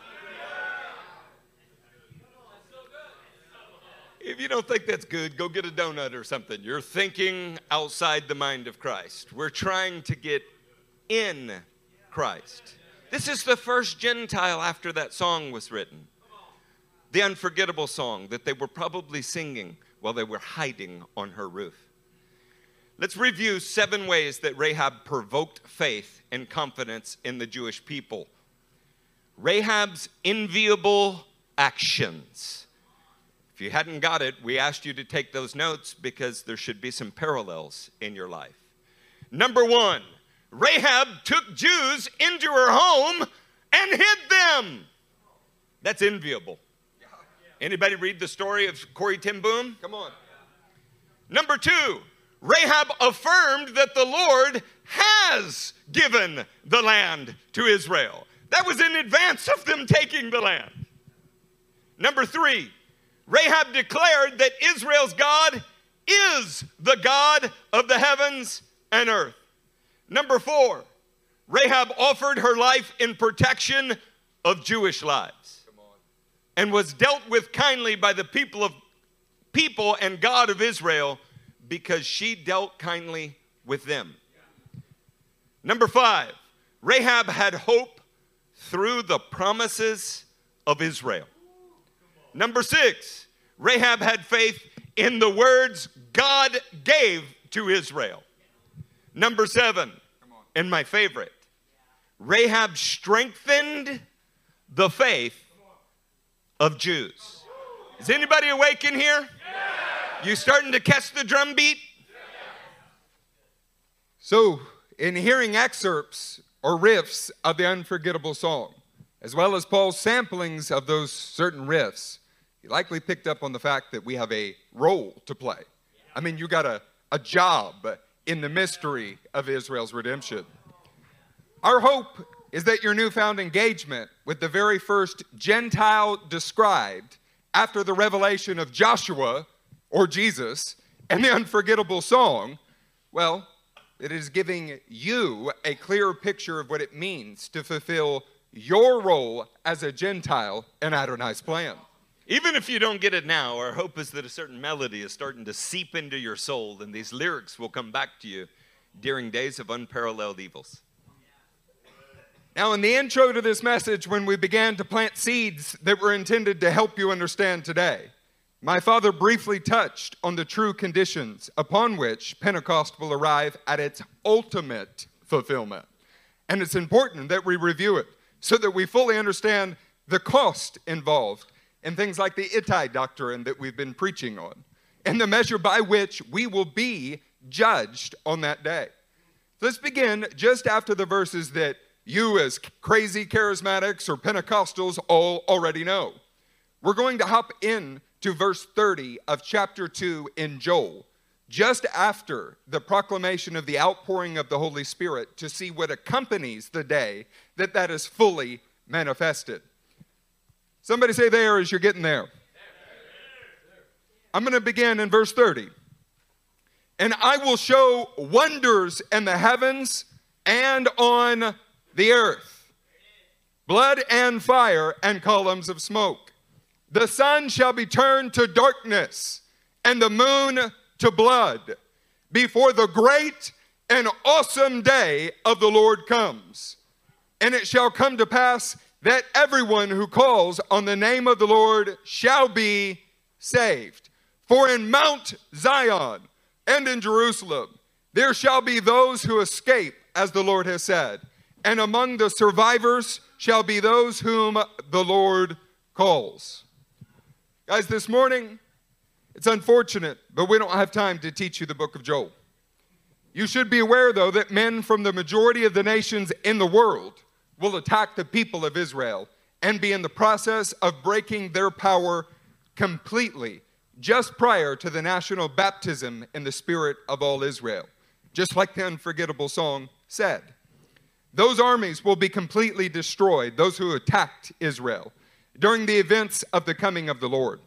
If you don't think that's good, go get a donut or something. You're thinking outside the mind of Christ. We're trying to get in Christ. This is the first Gentile after that song was written the unforgettable song that they were probably singing while they were hiding on her roof. Let's review seven ways that Rahab provoked faith and confidence in the Jewish people. Rahab's enviable actions. If you hadn't got it, we asked you to take those notes because there should be some parallels in your life. Number one, Rahab took Jews into her home and hid them. That's enviable. Anybody read the story of Corrie ten Boom? Come on. Number two, Rahab affirmed that the Lord has given the land to Israel. That was in advance of them taking the land. Number three, Rahab declared that Israel's God is the God of the heavens and earth. Number four, Rahab offered her life in protection of Jewish lives and was dealt with kindly by the people of people and God of Israel because she dealt kindly with them. Number 5. Rahab had hope through the promises of Israel. Number six, Rahab had faith in the words God gave to Israel. Number seven, and my favorite, Rahab strengthened the faith of Jews. Is anybody awake in here? You starting to catch the drum beat? So, in hearing excerpts or riffs of the unforgettable song, as well as Paul's samplings of those certain riffs, he likely picked up on the fact that we have a role to play. I mean, you got a, a job in the mystery of Israel's redemption. Our hope is that your newfound engagement with the very first Gentile described after the revelation of Joshua or Jesus and the unforgettable song, well, it is giving you a clear picture of what it means to fulfill your role as a Gentile in Adonai's plan. Even if you don't get it now, our hope is that a certain melody is starting to seep into your soul and these lyrics will come back to you during days of unparalleled evils. Now, in the intro to this message, when we began to plant seeds that were intended to help you understand today, my father briefly touched on the true conditions upon which Pentecost will arrive at its ultimate fulfillment. And it's important that we review it so that we fully understand the cost involved in things like the Ittai doctrine that we've been preaching on, and the measure by which we will be judged on that day. Let's begin just after the verses that you, as crazy charismatics or Pentecostals, all already know. We're going to hop in to verse 30 of chapter 2 in Joel, just after the proclamation of the outpouring of the Holy Spirit, to see what accompanies the day that that is fully manifested. Somebody say there as you're getting there. I'm going to begin in verse 30. And I will show wonders in the heavens and on the earth blood and fire and columns of smoke. The sun shall be turned to darkness and the moon to blood before the great and awesome day of the Lord comes. And it shall come to pass that everyone who calls on the name of the Lord shall be saved. For in Mount Zion and in Jerusalem there shall be those who escape, as the Lord has said, and among the survivors shall be those whom the Lord calls. Guys, this morning, it's unfortunate, but we don't have time to teach you the book of Joel. You should be aware, though, that men from the majority of the nations in the world will attack the people of Israel and be in the process of breaking their power completely just prior to the national baptism in the spirit of all Israel, just like the unforgettable song said. Those armies will be completely destroyed, those who attacked Israel, during the events of the coming of the Lord.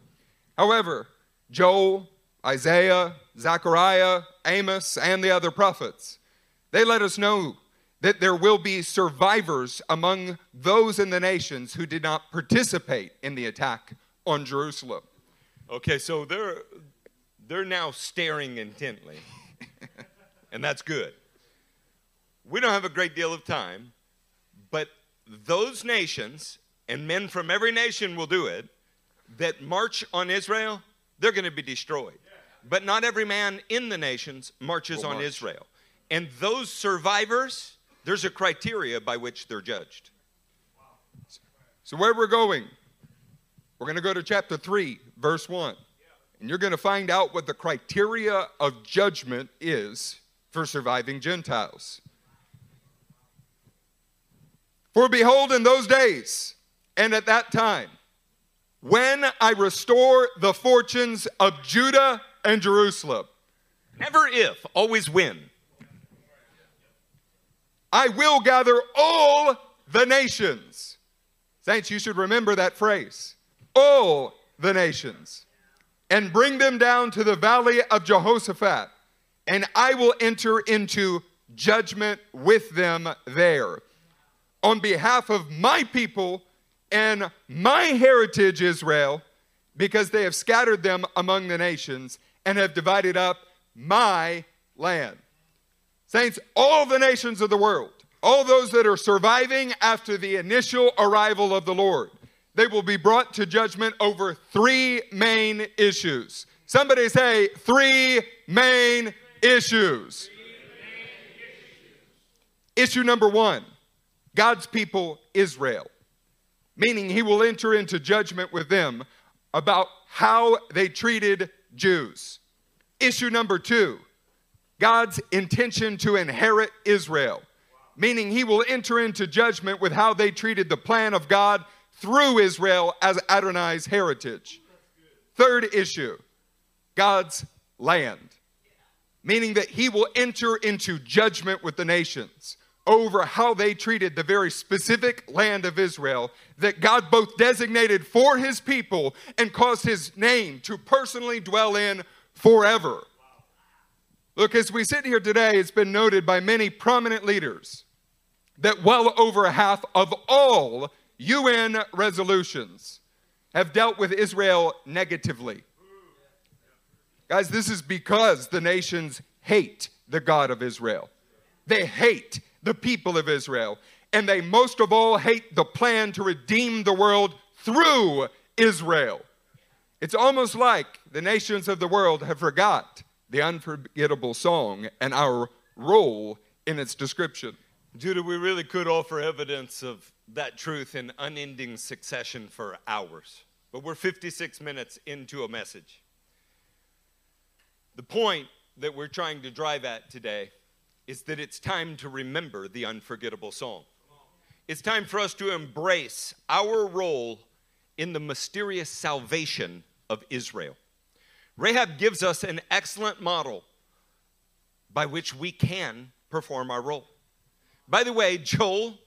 However, Joel, Isaiah, Zechariah, Amos, and the other prophets, they let us know that there will be survivors among those in the nations who did not participate in the attack on Jerusalem. Okay, so they're they're now staring intently. *laughs* and that's good. We don't have a great deal of time, but those nations and men from every nation will do it that march on Israel, they're going to be destroyed. But not every man in the nations marches on march. Israel. And those survivors there's a criteria by which they're judged. So, where we're going, we're going to go to chapter 3, verse 1. And you're going to find out what the criteria of judgment is for surviving Gentiles. For behold, in those days and at that time, when I restore the fortunes of Judah and Jerusalem. Never if, always when. I will gather all the nations. Saints, you should remember that phrase all the nations, and bring them down to the valley of Jehoshaphat, and I will enter into judgment with them there. On behalf of my people and my heritage, Israel, because they have scattered them among the nations and have divided up my land. Saints, all the nations of the world all those that are surviving after the initial arrival of the Lord. They will be brought to judgment over three main issues. Somebody say, three main issues. Issue number one God's people, Israel, meaning he will enter into judgment with them about how they treated Jews. Issue number two God's intention to inherit Israel, meaning he will enter into judgment with how they treated the plan of God through Israel as Adonai's heritage. Third issue God's land, meaning that he will enter into judgment with the nations over how they treated the very specific land of Israel that God both designated for his people and caused his name to personally dwell in forever. Look, as we sit here today, it's been noted by many prominent leaders that well over half of all UN resolutions have dealt with Israel negatively. Guys, this is because the nations hate the God of Israel. They hate the people of Israel. And they most of all hate the plan to redeem the world through Israel. It's almost like the nations of the world have forgot the unforgettable song and our role in its description. Judah, we really could offer evidence of that truth in unending succession for hours. But we're 56 minutes into a message. The point that we're trying to drive at today is that it's time to remember the unforgettable song. It's time for us to embrace our role in the mysterious salvation of Israel. Rahab gives us an excellent model by which we can perform our role. By the way, Joel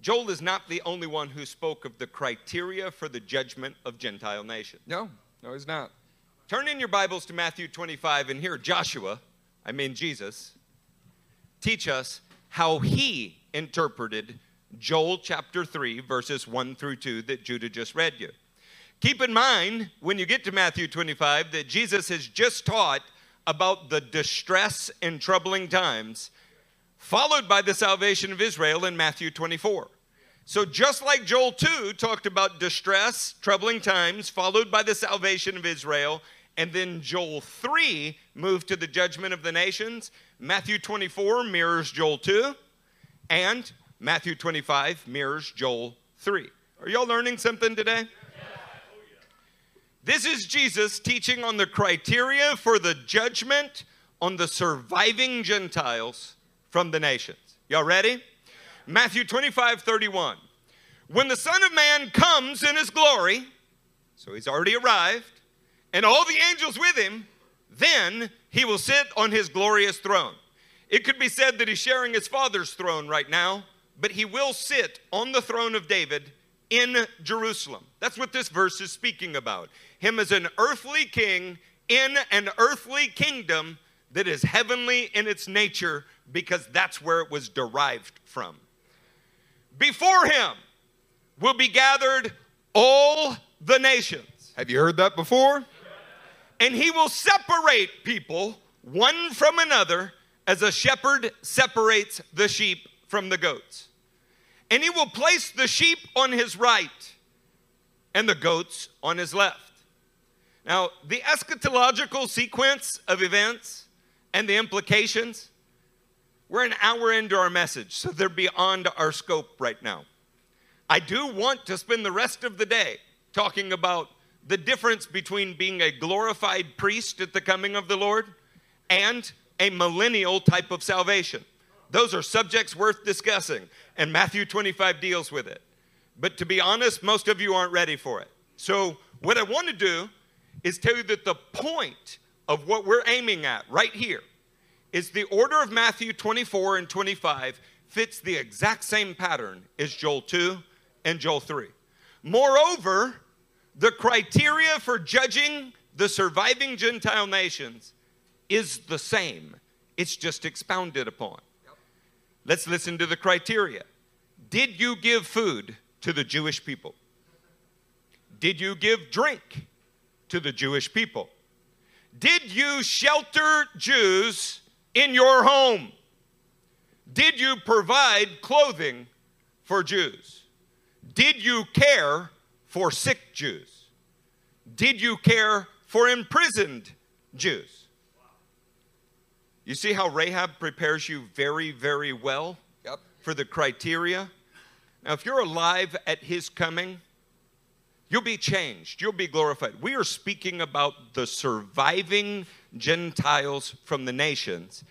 Joel is not the only one who spoke of the criteria for the judgment of Gentile nations. No, no, he's not. Turn in your Bibles to Matthew 25 and hear Joshua, I mean Jesus, teach us how he interpreted Joel chapter 3, verses 1 through 2 that Judah just read you. Keep in mind, when you get to Matthew 25, that Jesus has just taught about the distress and troubling times, followed by the salvation of Israel in Matthew 24. So, just like Joel 2 talked about distress, troubling times, followed by the salvation of Israel, and then Joel 3 moved to the judgment of the nations, Matthew 24 mirrors Joel 2, and Matthew 25 mirrors Joel 3. Are y'all learning something today? This is Jesus teaching on the criteria for the judgment on the surviving Gentiles from the nations. Y'all ready? Matthew 25, 31. When the Son of Man comes in his glory, so he's already arrived, and all the angels with him, then he will sit on his glorious throne. It could be said that he's sharing his father's throne right now, but he will sit on the throne of David in Jerusalem. That's what this verse is speaking about. Him as an earthly king in an earthly kingdom that is heavenly in its nature because that's where it was derived from. Before him will be gathered all the nations. Have you heard that before? And he will separate people one from another as a shepherd separates the sheep from the goats. And he will place the sheep on his right and the goats on his left. Now, the eschatological sequence of events and the implications, we're an hour into our message, so they're beyond our scope right now. I do want to spend the rest of the day talking about the difference between being a glorified priest at the coming of the Lord and a millennial type of salvation. Those are subjects worth discussing, and Matthew 25 deals with it. But to be honest, most of you aren't ready for it. So, what I want to do is tell you that the point of what we're aiming at right here is the order of Matthew 24 and 25 fits the exact same pattern as Joel 2 and Joel 3. Moreover, the criteria for judging the surviving Gentile nations is the same, it's just expounded upon. Let's listen to the criteria. Did you give food to the Jewish people? Did you give drink to the Jewish people? Did you shelter Jews in your home? Did you provide clothing for Jews? Did you care for sick Jews? Did you care for imprisoned Jews? You see how Rahab prepares you very, very well Yep. for the criteria? Now, if you're alive at his coming, you'll be changed. You'll be glorified. We are speaking about the surviving Gentiles from the nations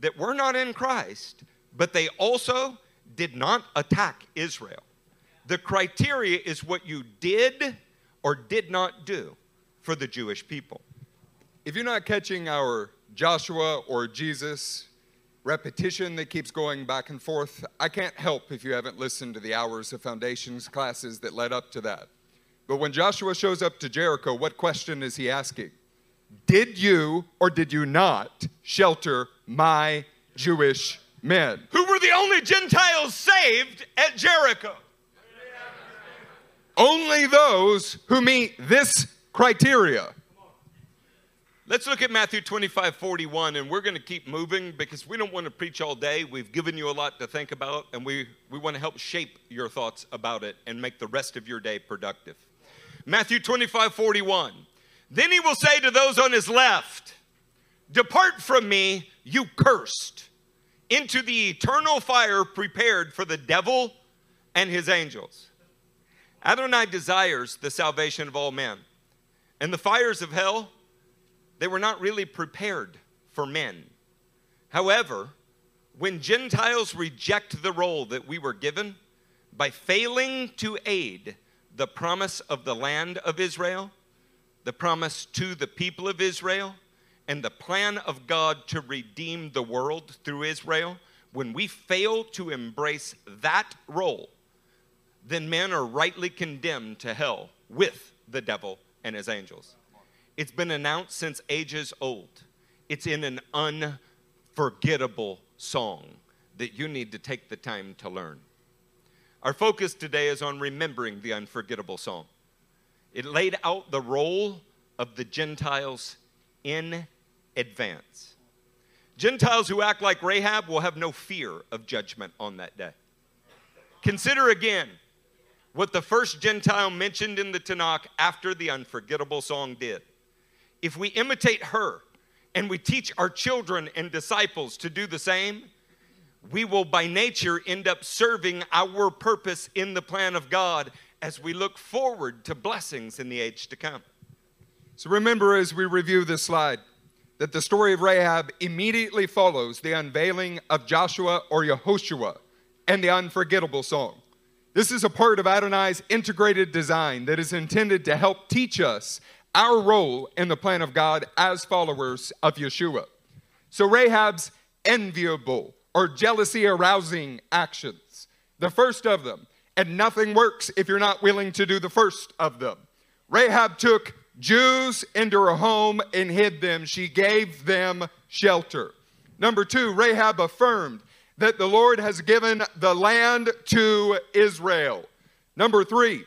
that were not in Christ, but they also did not attack Israel. The criteria is what you did or did not do for the Jewish people. If you're not catching our Joshua or Jesus repetition that keeps going back and forth, I can't help if you haven't listened to the hours of foundations classes that led up to that. But when Joshua shows up to Jericho, what question is he asking? Did you or did you not shelter my Jewish men? Who were the only Gentiles saved at Jericho? Only those who meet this criteria. Let's look at Matthew 25, 41, and we're going to keep moving because we don't want to preach all day. We've given you a lot to think about, and we, we want to help shape your thoughts about it and make the rest of your day productive. Matthew 25, 41. Then he will say to those on his left, Depart from me, you cursed, into the eternal fire prepared for the devil and his angels. Adonai desires the salvation of all men, and the fires of hell they were not really prepared for men. However, when Gentiles reject the role that we were given by failing to aid the promise of the land of Israel, the promise to the people of Israel, and the plan of God to redeem the world through Israel, when we fail to embrace that role, then men are rightly condemned to hell with the devil and his angels. It's been announced since ages old. It's in an unforgettable song that you need to take the time to learn. Our focus today is on remembering the unforgettable song. It laid out the role of the Gentiles in advance. Gentiles who act like Rahab will have no fear of judgment on that day. Consider again what the first Gentile mentioned in the Tanakh after the unforgettable song did. If we imitate her and we teach our children and disciples to do the same, we will by nature end up serving our purpose in the plan of God as we look forward to blessings in the age to come. So remember as we review this slide that the story of Rahab immediately follows the unveiling of Joshua or Yehoshua and the unforgettable song. This is a part of Adonai's integrated design that is intended to help teach us our role in the plan of God as followers of Yeshua. So Rahab's enviable or jealousy arousing actions. The first of them, and nothing works if you're not willing to do the first of them. Rahab took Jews into her home and hid them. She gave them shelter. Number two, Rahab affirmed that the Lord has given the land to Israel. Number three,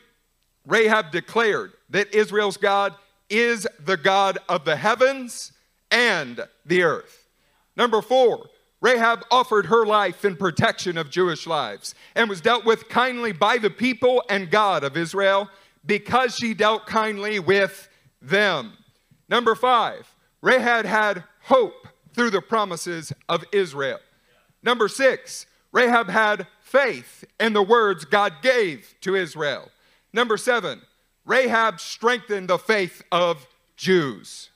Rahab declared that Israel's God is the God of the heavens and the earth. Number four, Rahab offered her life in protection of Jewish lives and was dealt with kindly by the people and God of Israel because she dealt kindly with them. Number five, Rahab had hope through the promises of Israel. Number six, Rahab had faith in the words God gave to Israel. Number seven, Rahab strengthened the faith of Jews.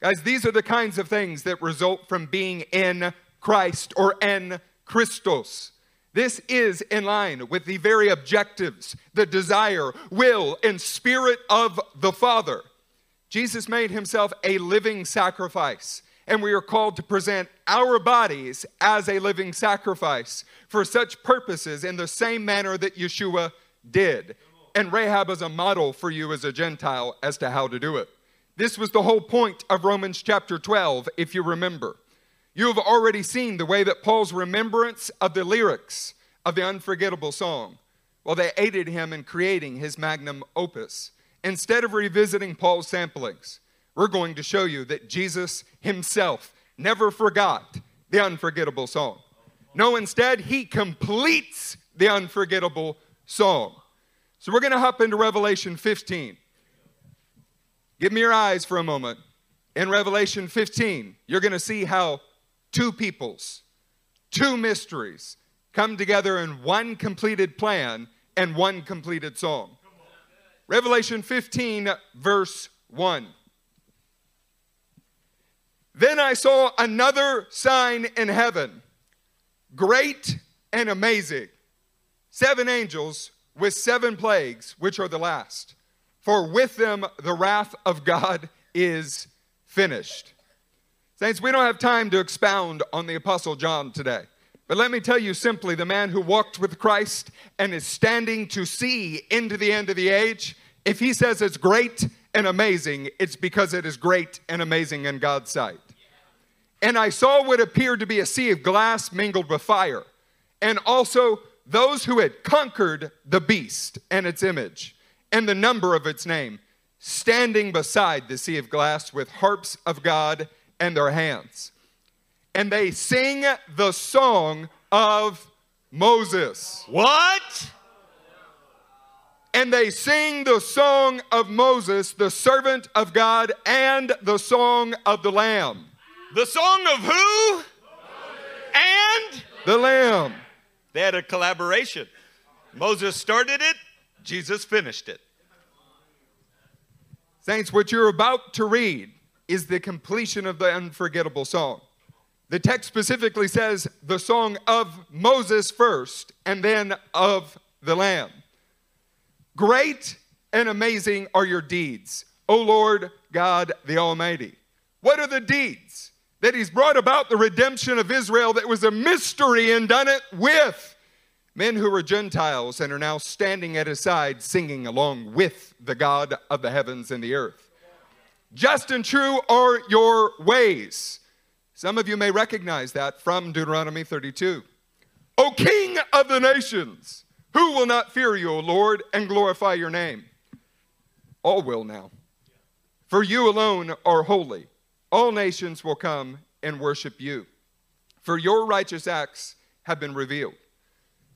Guys, these are the kinds of things that result from being in Christ or en Christos. This is in line with the very objectives, the desire, will, and spirit of the Father. Jesus made himself a living sacrifice, and we are called to present our bodies as a living sacrifice for such purposes in the same manner that Yeshua did. And Rahab is a model for you as a Gentile as to how to do it. This was the whole point of Romans chapter 12, if you remember. You have already seen the way that Paul's remembrance of the lyrics of the unforgettable song, well, they aided him in creating his magnum opus. Instead of revisiting Paul's samplings, we're going to show you that Jesus himself never forgot the unforgettable song. No, instead, he completes the unforgettable song. So we're going to hop into Revelation 15. Give me your eyes for a moment. In Revelation 15, you're going to see how two peoples, two mysteries come together in one completed plan and one completed song. Revelation 15, verse 1. Then I saw another sign in heaven, great and amazing. Seven angels with seven plagues, which are the last. For with them the wrath of God is finished. Saints, we don't have time to expound on the Apostle John today. But let me tell you simply the man who walked with Christ and is standing to see into the end of the age, if he says it's great and amazing, it's because it is great and amazing in God's sight. And I saw what appeared to be a sea of glass mingled with fire, and also those who had conquered the beast and its image and the number of its name, standing beside the sea of glass with harps of God and their hands. And they sing the song of Moses. What? And they sing the song of Moses, the servant of God, and the song of the Lamb. The song of who? And The Lamb. they had a collaboration. Moses started it, Jesus finished it. Saints, what you're about to read is the completion of the unforgettable song. The text specifically says the song of Moses first and then of the Lamb. Great and amazing are your deeds, O Lord God the Almighty. What are the deeds? That He's brought about the redemption of Israel that was a mystery and done it with men who were Gentiles and are now standing at His side singing along with the God of the heavens and the earth. Just and true are your ways. Some of you may recognize that from Deuteronomy 32. O King of the nations, who will not fear you, O Lord, and glorify your name? All will now. For you alone are holy. All nations will come and worship you. For your righteous acts have been revealed.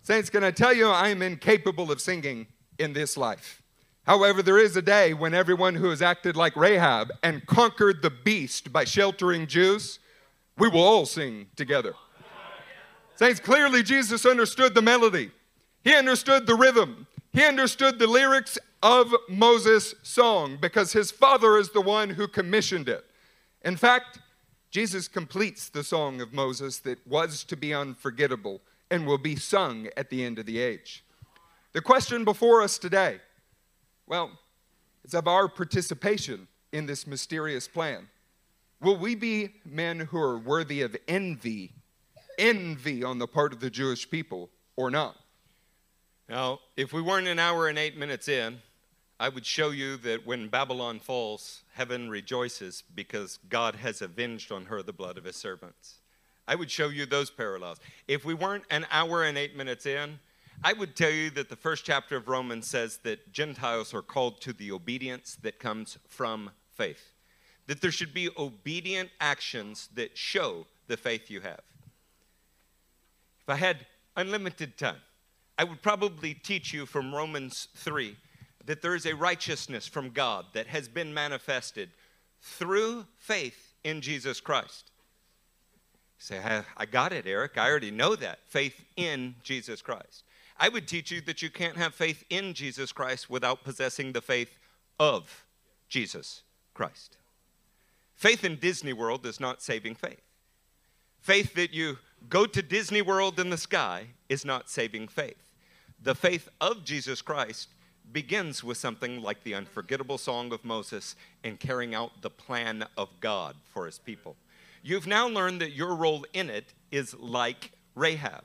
Saints, can I tell you, I am incapable of singing in this life. However, there is a day when everyone who has acted like Rahab and conquered the beast by sheltering Jews, we will all sing together. Saints, clearly Jesus understood the melody, he understood the rhythm, he understood the lyrics of Moses' song because his father is the one who commissioned it. In fact, Jesus completes the song of Moses that was to be unforgettable and will be sung at the end of the age. The question before us today well, it's of our participation in this mysterious plan. Will we be men who are worthy of envy, envy on the part of the Jewish people, or not? Now, if we weren't an hour and eight minutes in, I would show you that when Babylon falls, heaven rejoices because God has avenged on her the blood of his servants. I would show you those parallels. If we weren't an hour and eight minutes in, I would tell you that the first chapter of Romans says that Gentiles are called to the obedience that comes from faith. That there should be obedient actions that show the faith you have. If I had unlimited time, I would probably teach you from Romans 3 that there is a righteousness from God that has been manifested through faith in Jesus Christ. You say, I, I got it, Eric. I already know that. Faith in Jesus Christ. I would teach you that you can't have faith in Jesus Christ without possessing the faith of Jesus Christ. Faith in Disney World is not saving faith. Faith that you go to Disney World in the sky is not saving faith. The faith of Jesus Christ begins with something like the unforgettable song of Moses and carrying out the plan of God for his people. You've now learned that your role in it is like Rahab.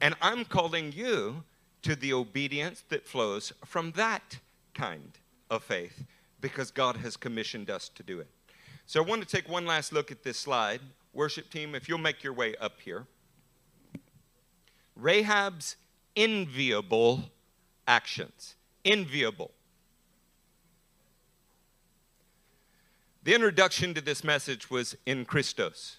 And I'm calling you to the obedience that flows from that kind of faith because God has commissioned us to do it. So I want to take one last look at this slide. Worship team, if you'll make your way up here. Rahab's enviable actions. Enviable. The introduction to this message was in Christos.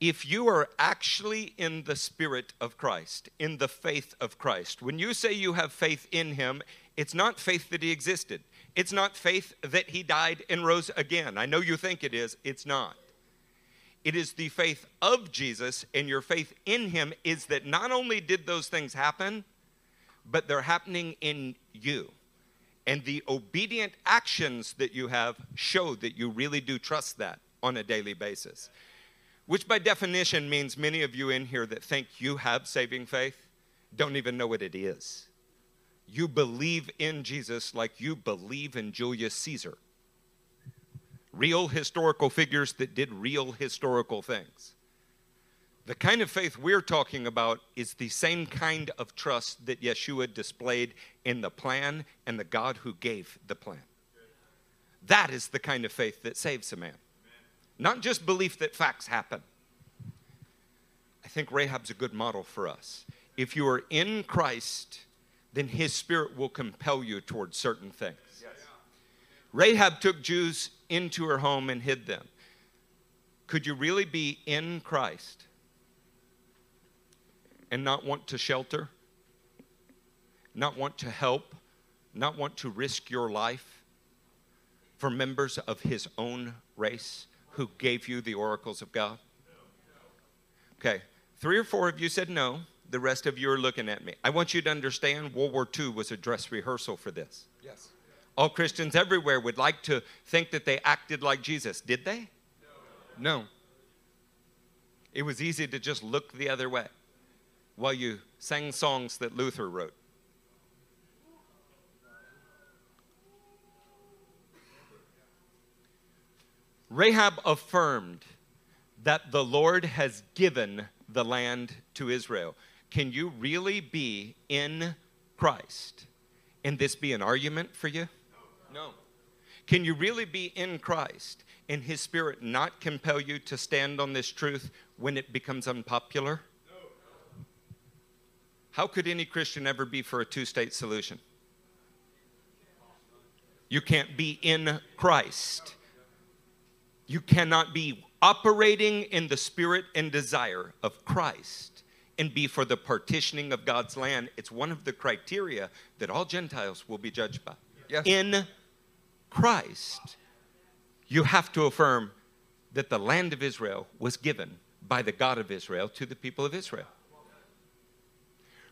if you are actually in the spirit of Christ, in the faith of Christ, when you say you have faith in him, it's not faith that he existed. It's not faith that he died and rose again. I know you think it is, it's not. It is the faith of Jesus, and your faith in him is that not only did those things happen, but they're happening in you. And the obedient actions that you have show that you really do trust that on a daily basis which by definition means many of you in here that think you have saving faith don't even know what it is. You believe in Jesus like you believe in Julius Caesar. Real historical figures that did real historical things. The kind of faith we're talking about is the same kind of trust that Yeshua displayed in the plan and the God who gave the plan. That is the kind of faith that saves a man not just belief that facts happen. I think Rahab's a good model for us. If you are in Christ, then his spirit will compel you towards certain things. Rahab took Jews into her home and hid them. Could you really be in Christ and not want to shelter, not want to help, not want to risk your life for members of his own race? who gave you the oracles of God? Okay, three or four of you said no. The rest of you are looking at me. I want you to understand World War II was a dress rehearsal for this. Yes. All Christians everywhere would like to think that they acted like Jesus. Did they? No. It was easy to just look the other way while you sang songs that Luther wrote. Rahab affirmed that the Lord has given the land to Israel. Can you really be in Christ and this be an argument for you? No. Can you really be in Christ and His Spirit not compel you to stand on this truth when it becomes unpopular? How could any Christian ever be for a two state solution? You can't be in Christ you cannot be operating in the spirit and desire of Christ and be for the partitioning of God's land. It's one of the criteria that all Gentiles will be judged by. Yes. In Christ, you have to affirm that the land of Israel was given by the God of Israel to the people of Israel.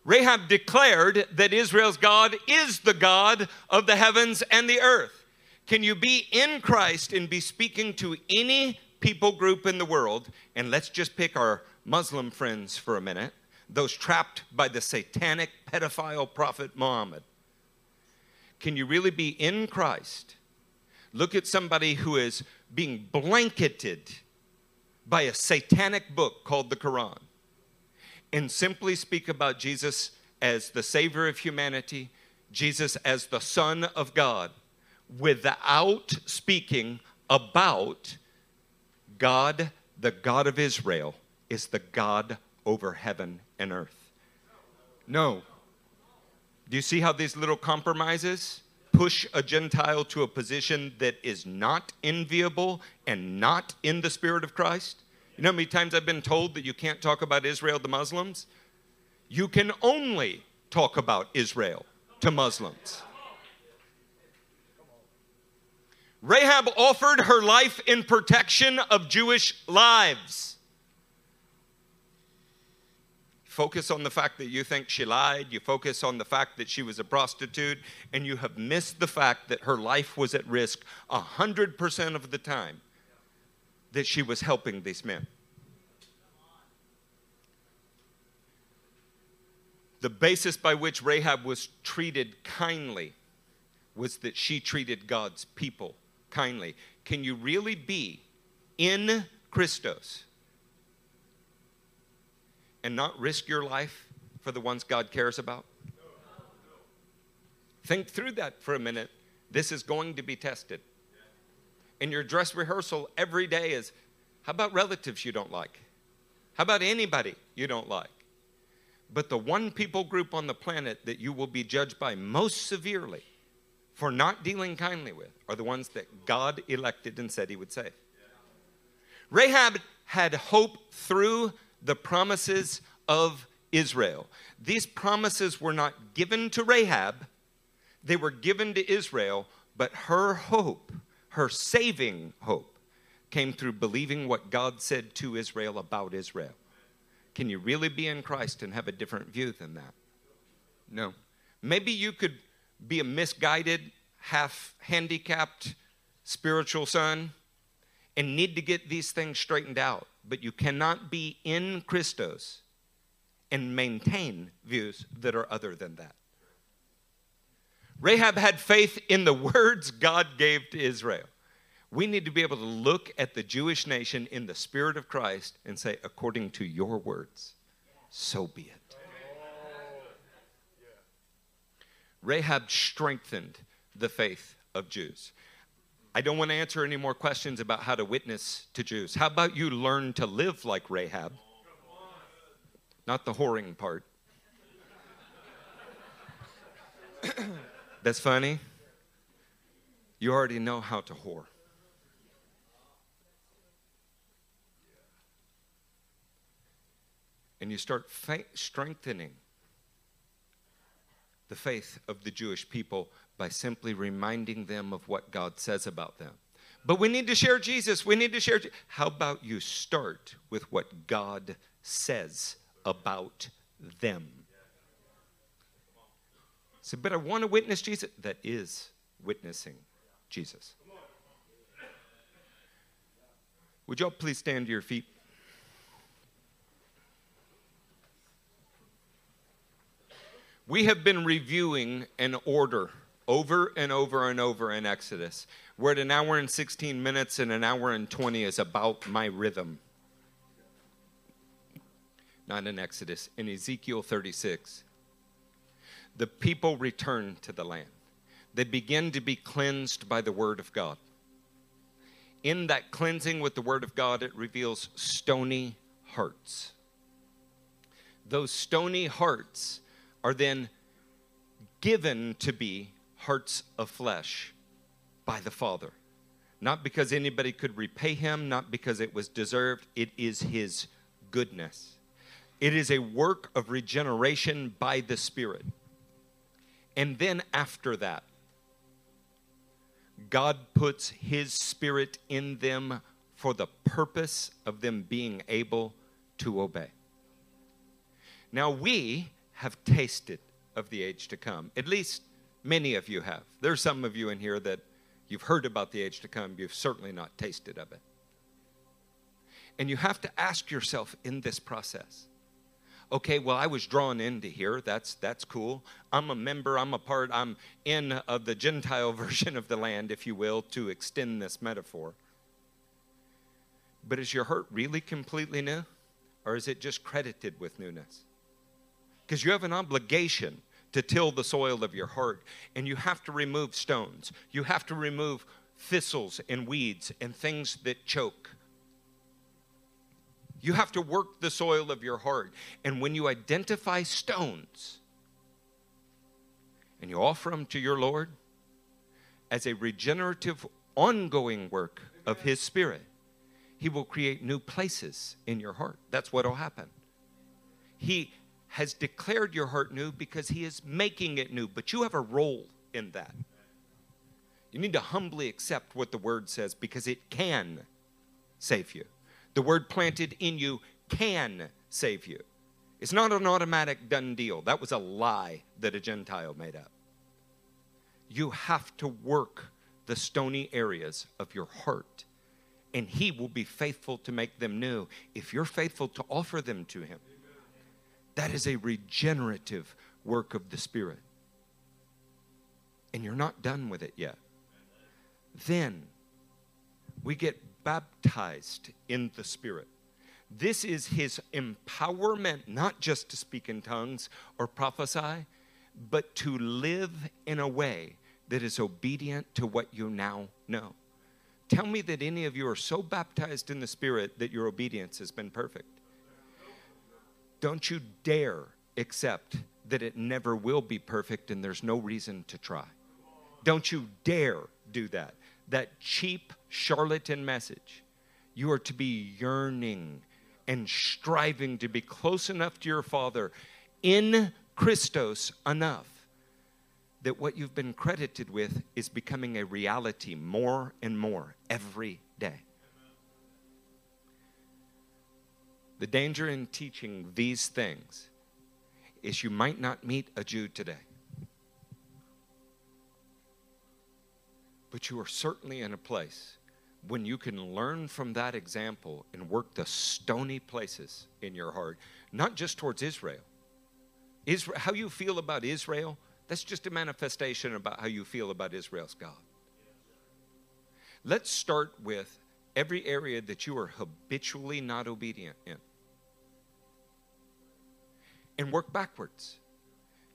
Rahab declared that Israel's God is the God of the heavens and the earth. Can you be in Christ and be speaking to any people group in the world? And let's just pick our Muslim friends for a minute, those trapped by the satanic pedophile prophet Muhammad. Can you really be in Christ? Look at somebody who is being blanketed by a satanic book called the Quran and simply speak about Jesus as the Savior of humanity, Jesus as the Son of God without speaking about God, the God of Israel, is the God over heaven and earth. No. Do you see how these little compromises push a Gentile to a position that is not enviable and not in the spirit of Christ? You know how many times I've been told that you can't talk about Israel to Muslims? You can only talk about Israel to Muslims. Rahab offered her life in protection of Jewish lives. Focus on the fact that you think she lied, you focus on the fact that she was a prostitute, and you have missed the fact that her life was at risk 100% of the time that she was helping these men. The basis by which Rahab was treated kindly was that she treated God's people kindly. Can you really be in Christos and not risk your life for the ones God cares about? Think through that for a minute. This is going to be tested. In your dress rehearsal every day is how about relatives you don't like? How about anybody you don't like? But the one people group on the planet that you will be judged by most severely for not dealing kindly with are the ones that God elected and said he would save. Rahab had hope through the promises of Israel. These promises were not given to Rahab, they were given to Israel, but her hope, her saving hope, came through believing what God said to Israel about Israel. Can you really be in Christ and have a different view than that? No. Maybe you could be a misguided, half handicapped spiritual son and need to get these things straightened out, but you cannot be in Christos and maintain views that are other than that. Rahab had faith in the words God gave to Israel. We need to be able to look at the Jewish nation in the spirit of Christ and say, according to your words, so be it. Rahab strengthened the faith of Jews. I don't want to answer any more questions about how to witness to Jews. How about you learn to live like Rahab? Not the whoring part. *coughs* That's funny. You already know how to whore. And you start fa- strengthening the faith of the Jewish people by simply reminding them of what God says about them. But we need to share Jesus. We need to share. How about you start with what God says about them? So, but I want to witness Jesus. That is witnessing Jesus. Would y'all please stand to your feet? We have been reviewing an order over and over and over in Exodus. We're at an hour and 16 minutes, and an hour and 20 is about my rhythm. Not in Exodus, in Ezekiel 36. The people return to the land. They begin to be cleansed by the word of God. In that cleansing with the word of God, it reveals stony hearts. Those stony hearts are then given to be hearts of flesh by the Father. Not because anybody could repay him, not because it was deserved, it is his goodness. It is a work of regeneration by the Spirit. And then after that, God puts his Spirit in them for the purpose of them being able to obey. Now, we have tasted of the age to come. At least many of you have. There's some of you in here that you've heard about the age to come, you've certainly not tasted of it. And you have to ask yourself in this process okay well i was drawn into here that's that's cool i'm a member i'm a part i'm in of the gentile *laughs* version of the land if you will to extend this metaphor but is your heart really completely new or is it just credited with newness because you have an obligation to till the soil of your heart. And you have to remove stones. You have to remove thistles and weeds and things that choke. You have to work the soil of your heart. And when you identify stones and you offer them to your lord as a regenerative ongoing work of his spirit he will create new places in your heart. That's what will happen. He has declared your heart new because he is making it new, but you have a role in that. You need to humbly accept what the word says because it can save you. The word planted in you can save you. It's not an automatic done deal. That was a lie that a Gentile made up. You have to work the stony areas of your heart, and He will be faithful to make them new if you're faithful to offer them to Him. That is a regenerative work of the Spirit. And you're not done with it yet. Then we get baptized in the Spirit. This is his empowerment, not just to speak in tongues or prophesy, but to live in a way that is obedient to what you now know. Tell me that any of you are so baptized in the Spirit that your obedience has been perfect. Don't you dare accept that it never will be perfect and there's no reason to try. Don't you dare do that. That cheap charlatan message. You are to be yearning and striving to be close enough to your Father in Christos enough that what you've been credited with is becoming a reality more and more every day. The danger in teaching these things is you might not meet a Jew today. But you are certainly in a place when you can learn from that example and work the stony places in your heart, not just towards Israel. Israel how you feel about Israel, that's just a manifestation about how you feel about Israel's God. Let's start with every area that you are habitually not obedient in and work backwards.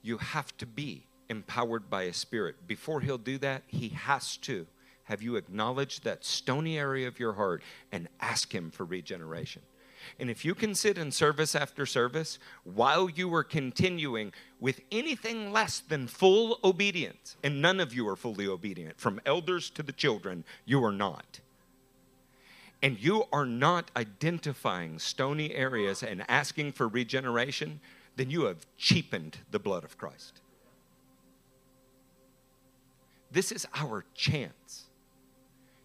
You have to be empowered by a spirit. Before he'll do that, he has to have you acknowledge that stony area of your heart and ask him for regeneration. And if you can sit in service after service while you are continuing with anything less than full obedience, and none of you are fully obedient, from elders to the children, you are not. And you are not identifying stony areas and asking for regeneration, then you have cheapened the blood of Christ. This is our chance.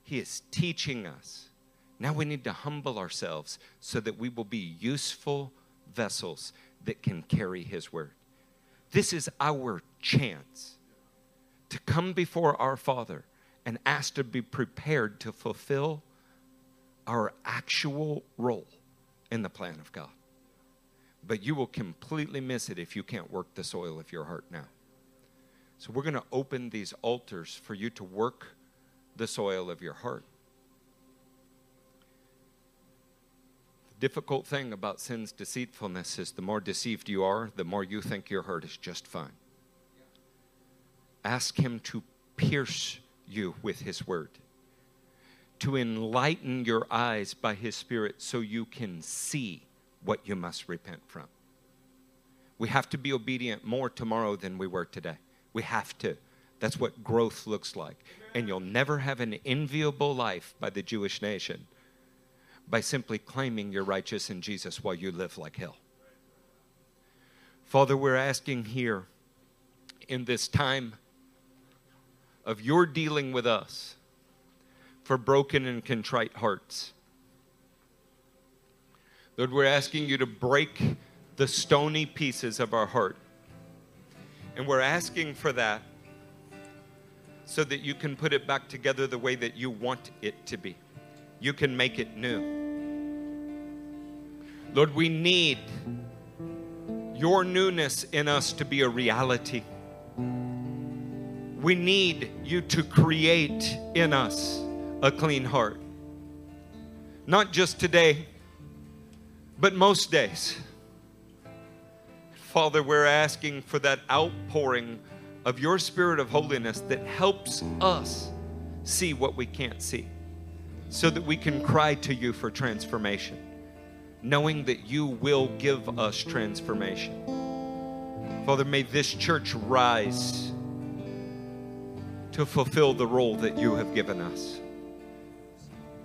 He is teaching us. Now we need to humble ourselves so that we will be useful vessels that can carry His word. This is our chance to come before our Father and ask to be prepared to fulfill our actual role in the plan of God. But you will completely miss it if you can't work the soil of your heart now. So we're going to open these altars for you to work the soil of your heart. The difficult thing about sin's deceitfulness is the more deceived you are, the more you think your heart is just fine. Ask Him to pierce you with His word, to enlighten your eyes by His Spirit so you can see what you must repent from. We have to be obedient more tomorrow than we were today. We have to. That's what growth looks like. And you'll never have an enviable life by the Jewish nation by simply claiming you're righteous in Jesus while you live like hell. Father, we're asking here in this time of your dealing with us for broken and contrite hearts. Lord, we're asking you to break the stony pieces of our heart. And we're asking for that so that you can put it back together the way that you want it to be. You can make it new. Lord, we need your newness in us to be a reality. We need you to create in us a clean heart. Not just today, but most days. Father, we're asking for that outpouring of your spirit of holiness that helps us see what we can't see so that we can cry to you for transformation, knowing that you will give us transformation. Father, may this church rise to fulfill the role that you have given us.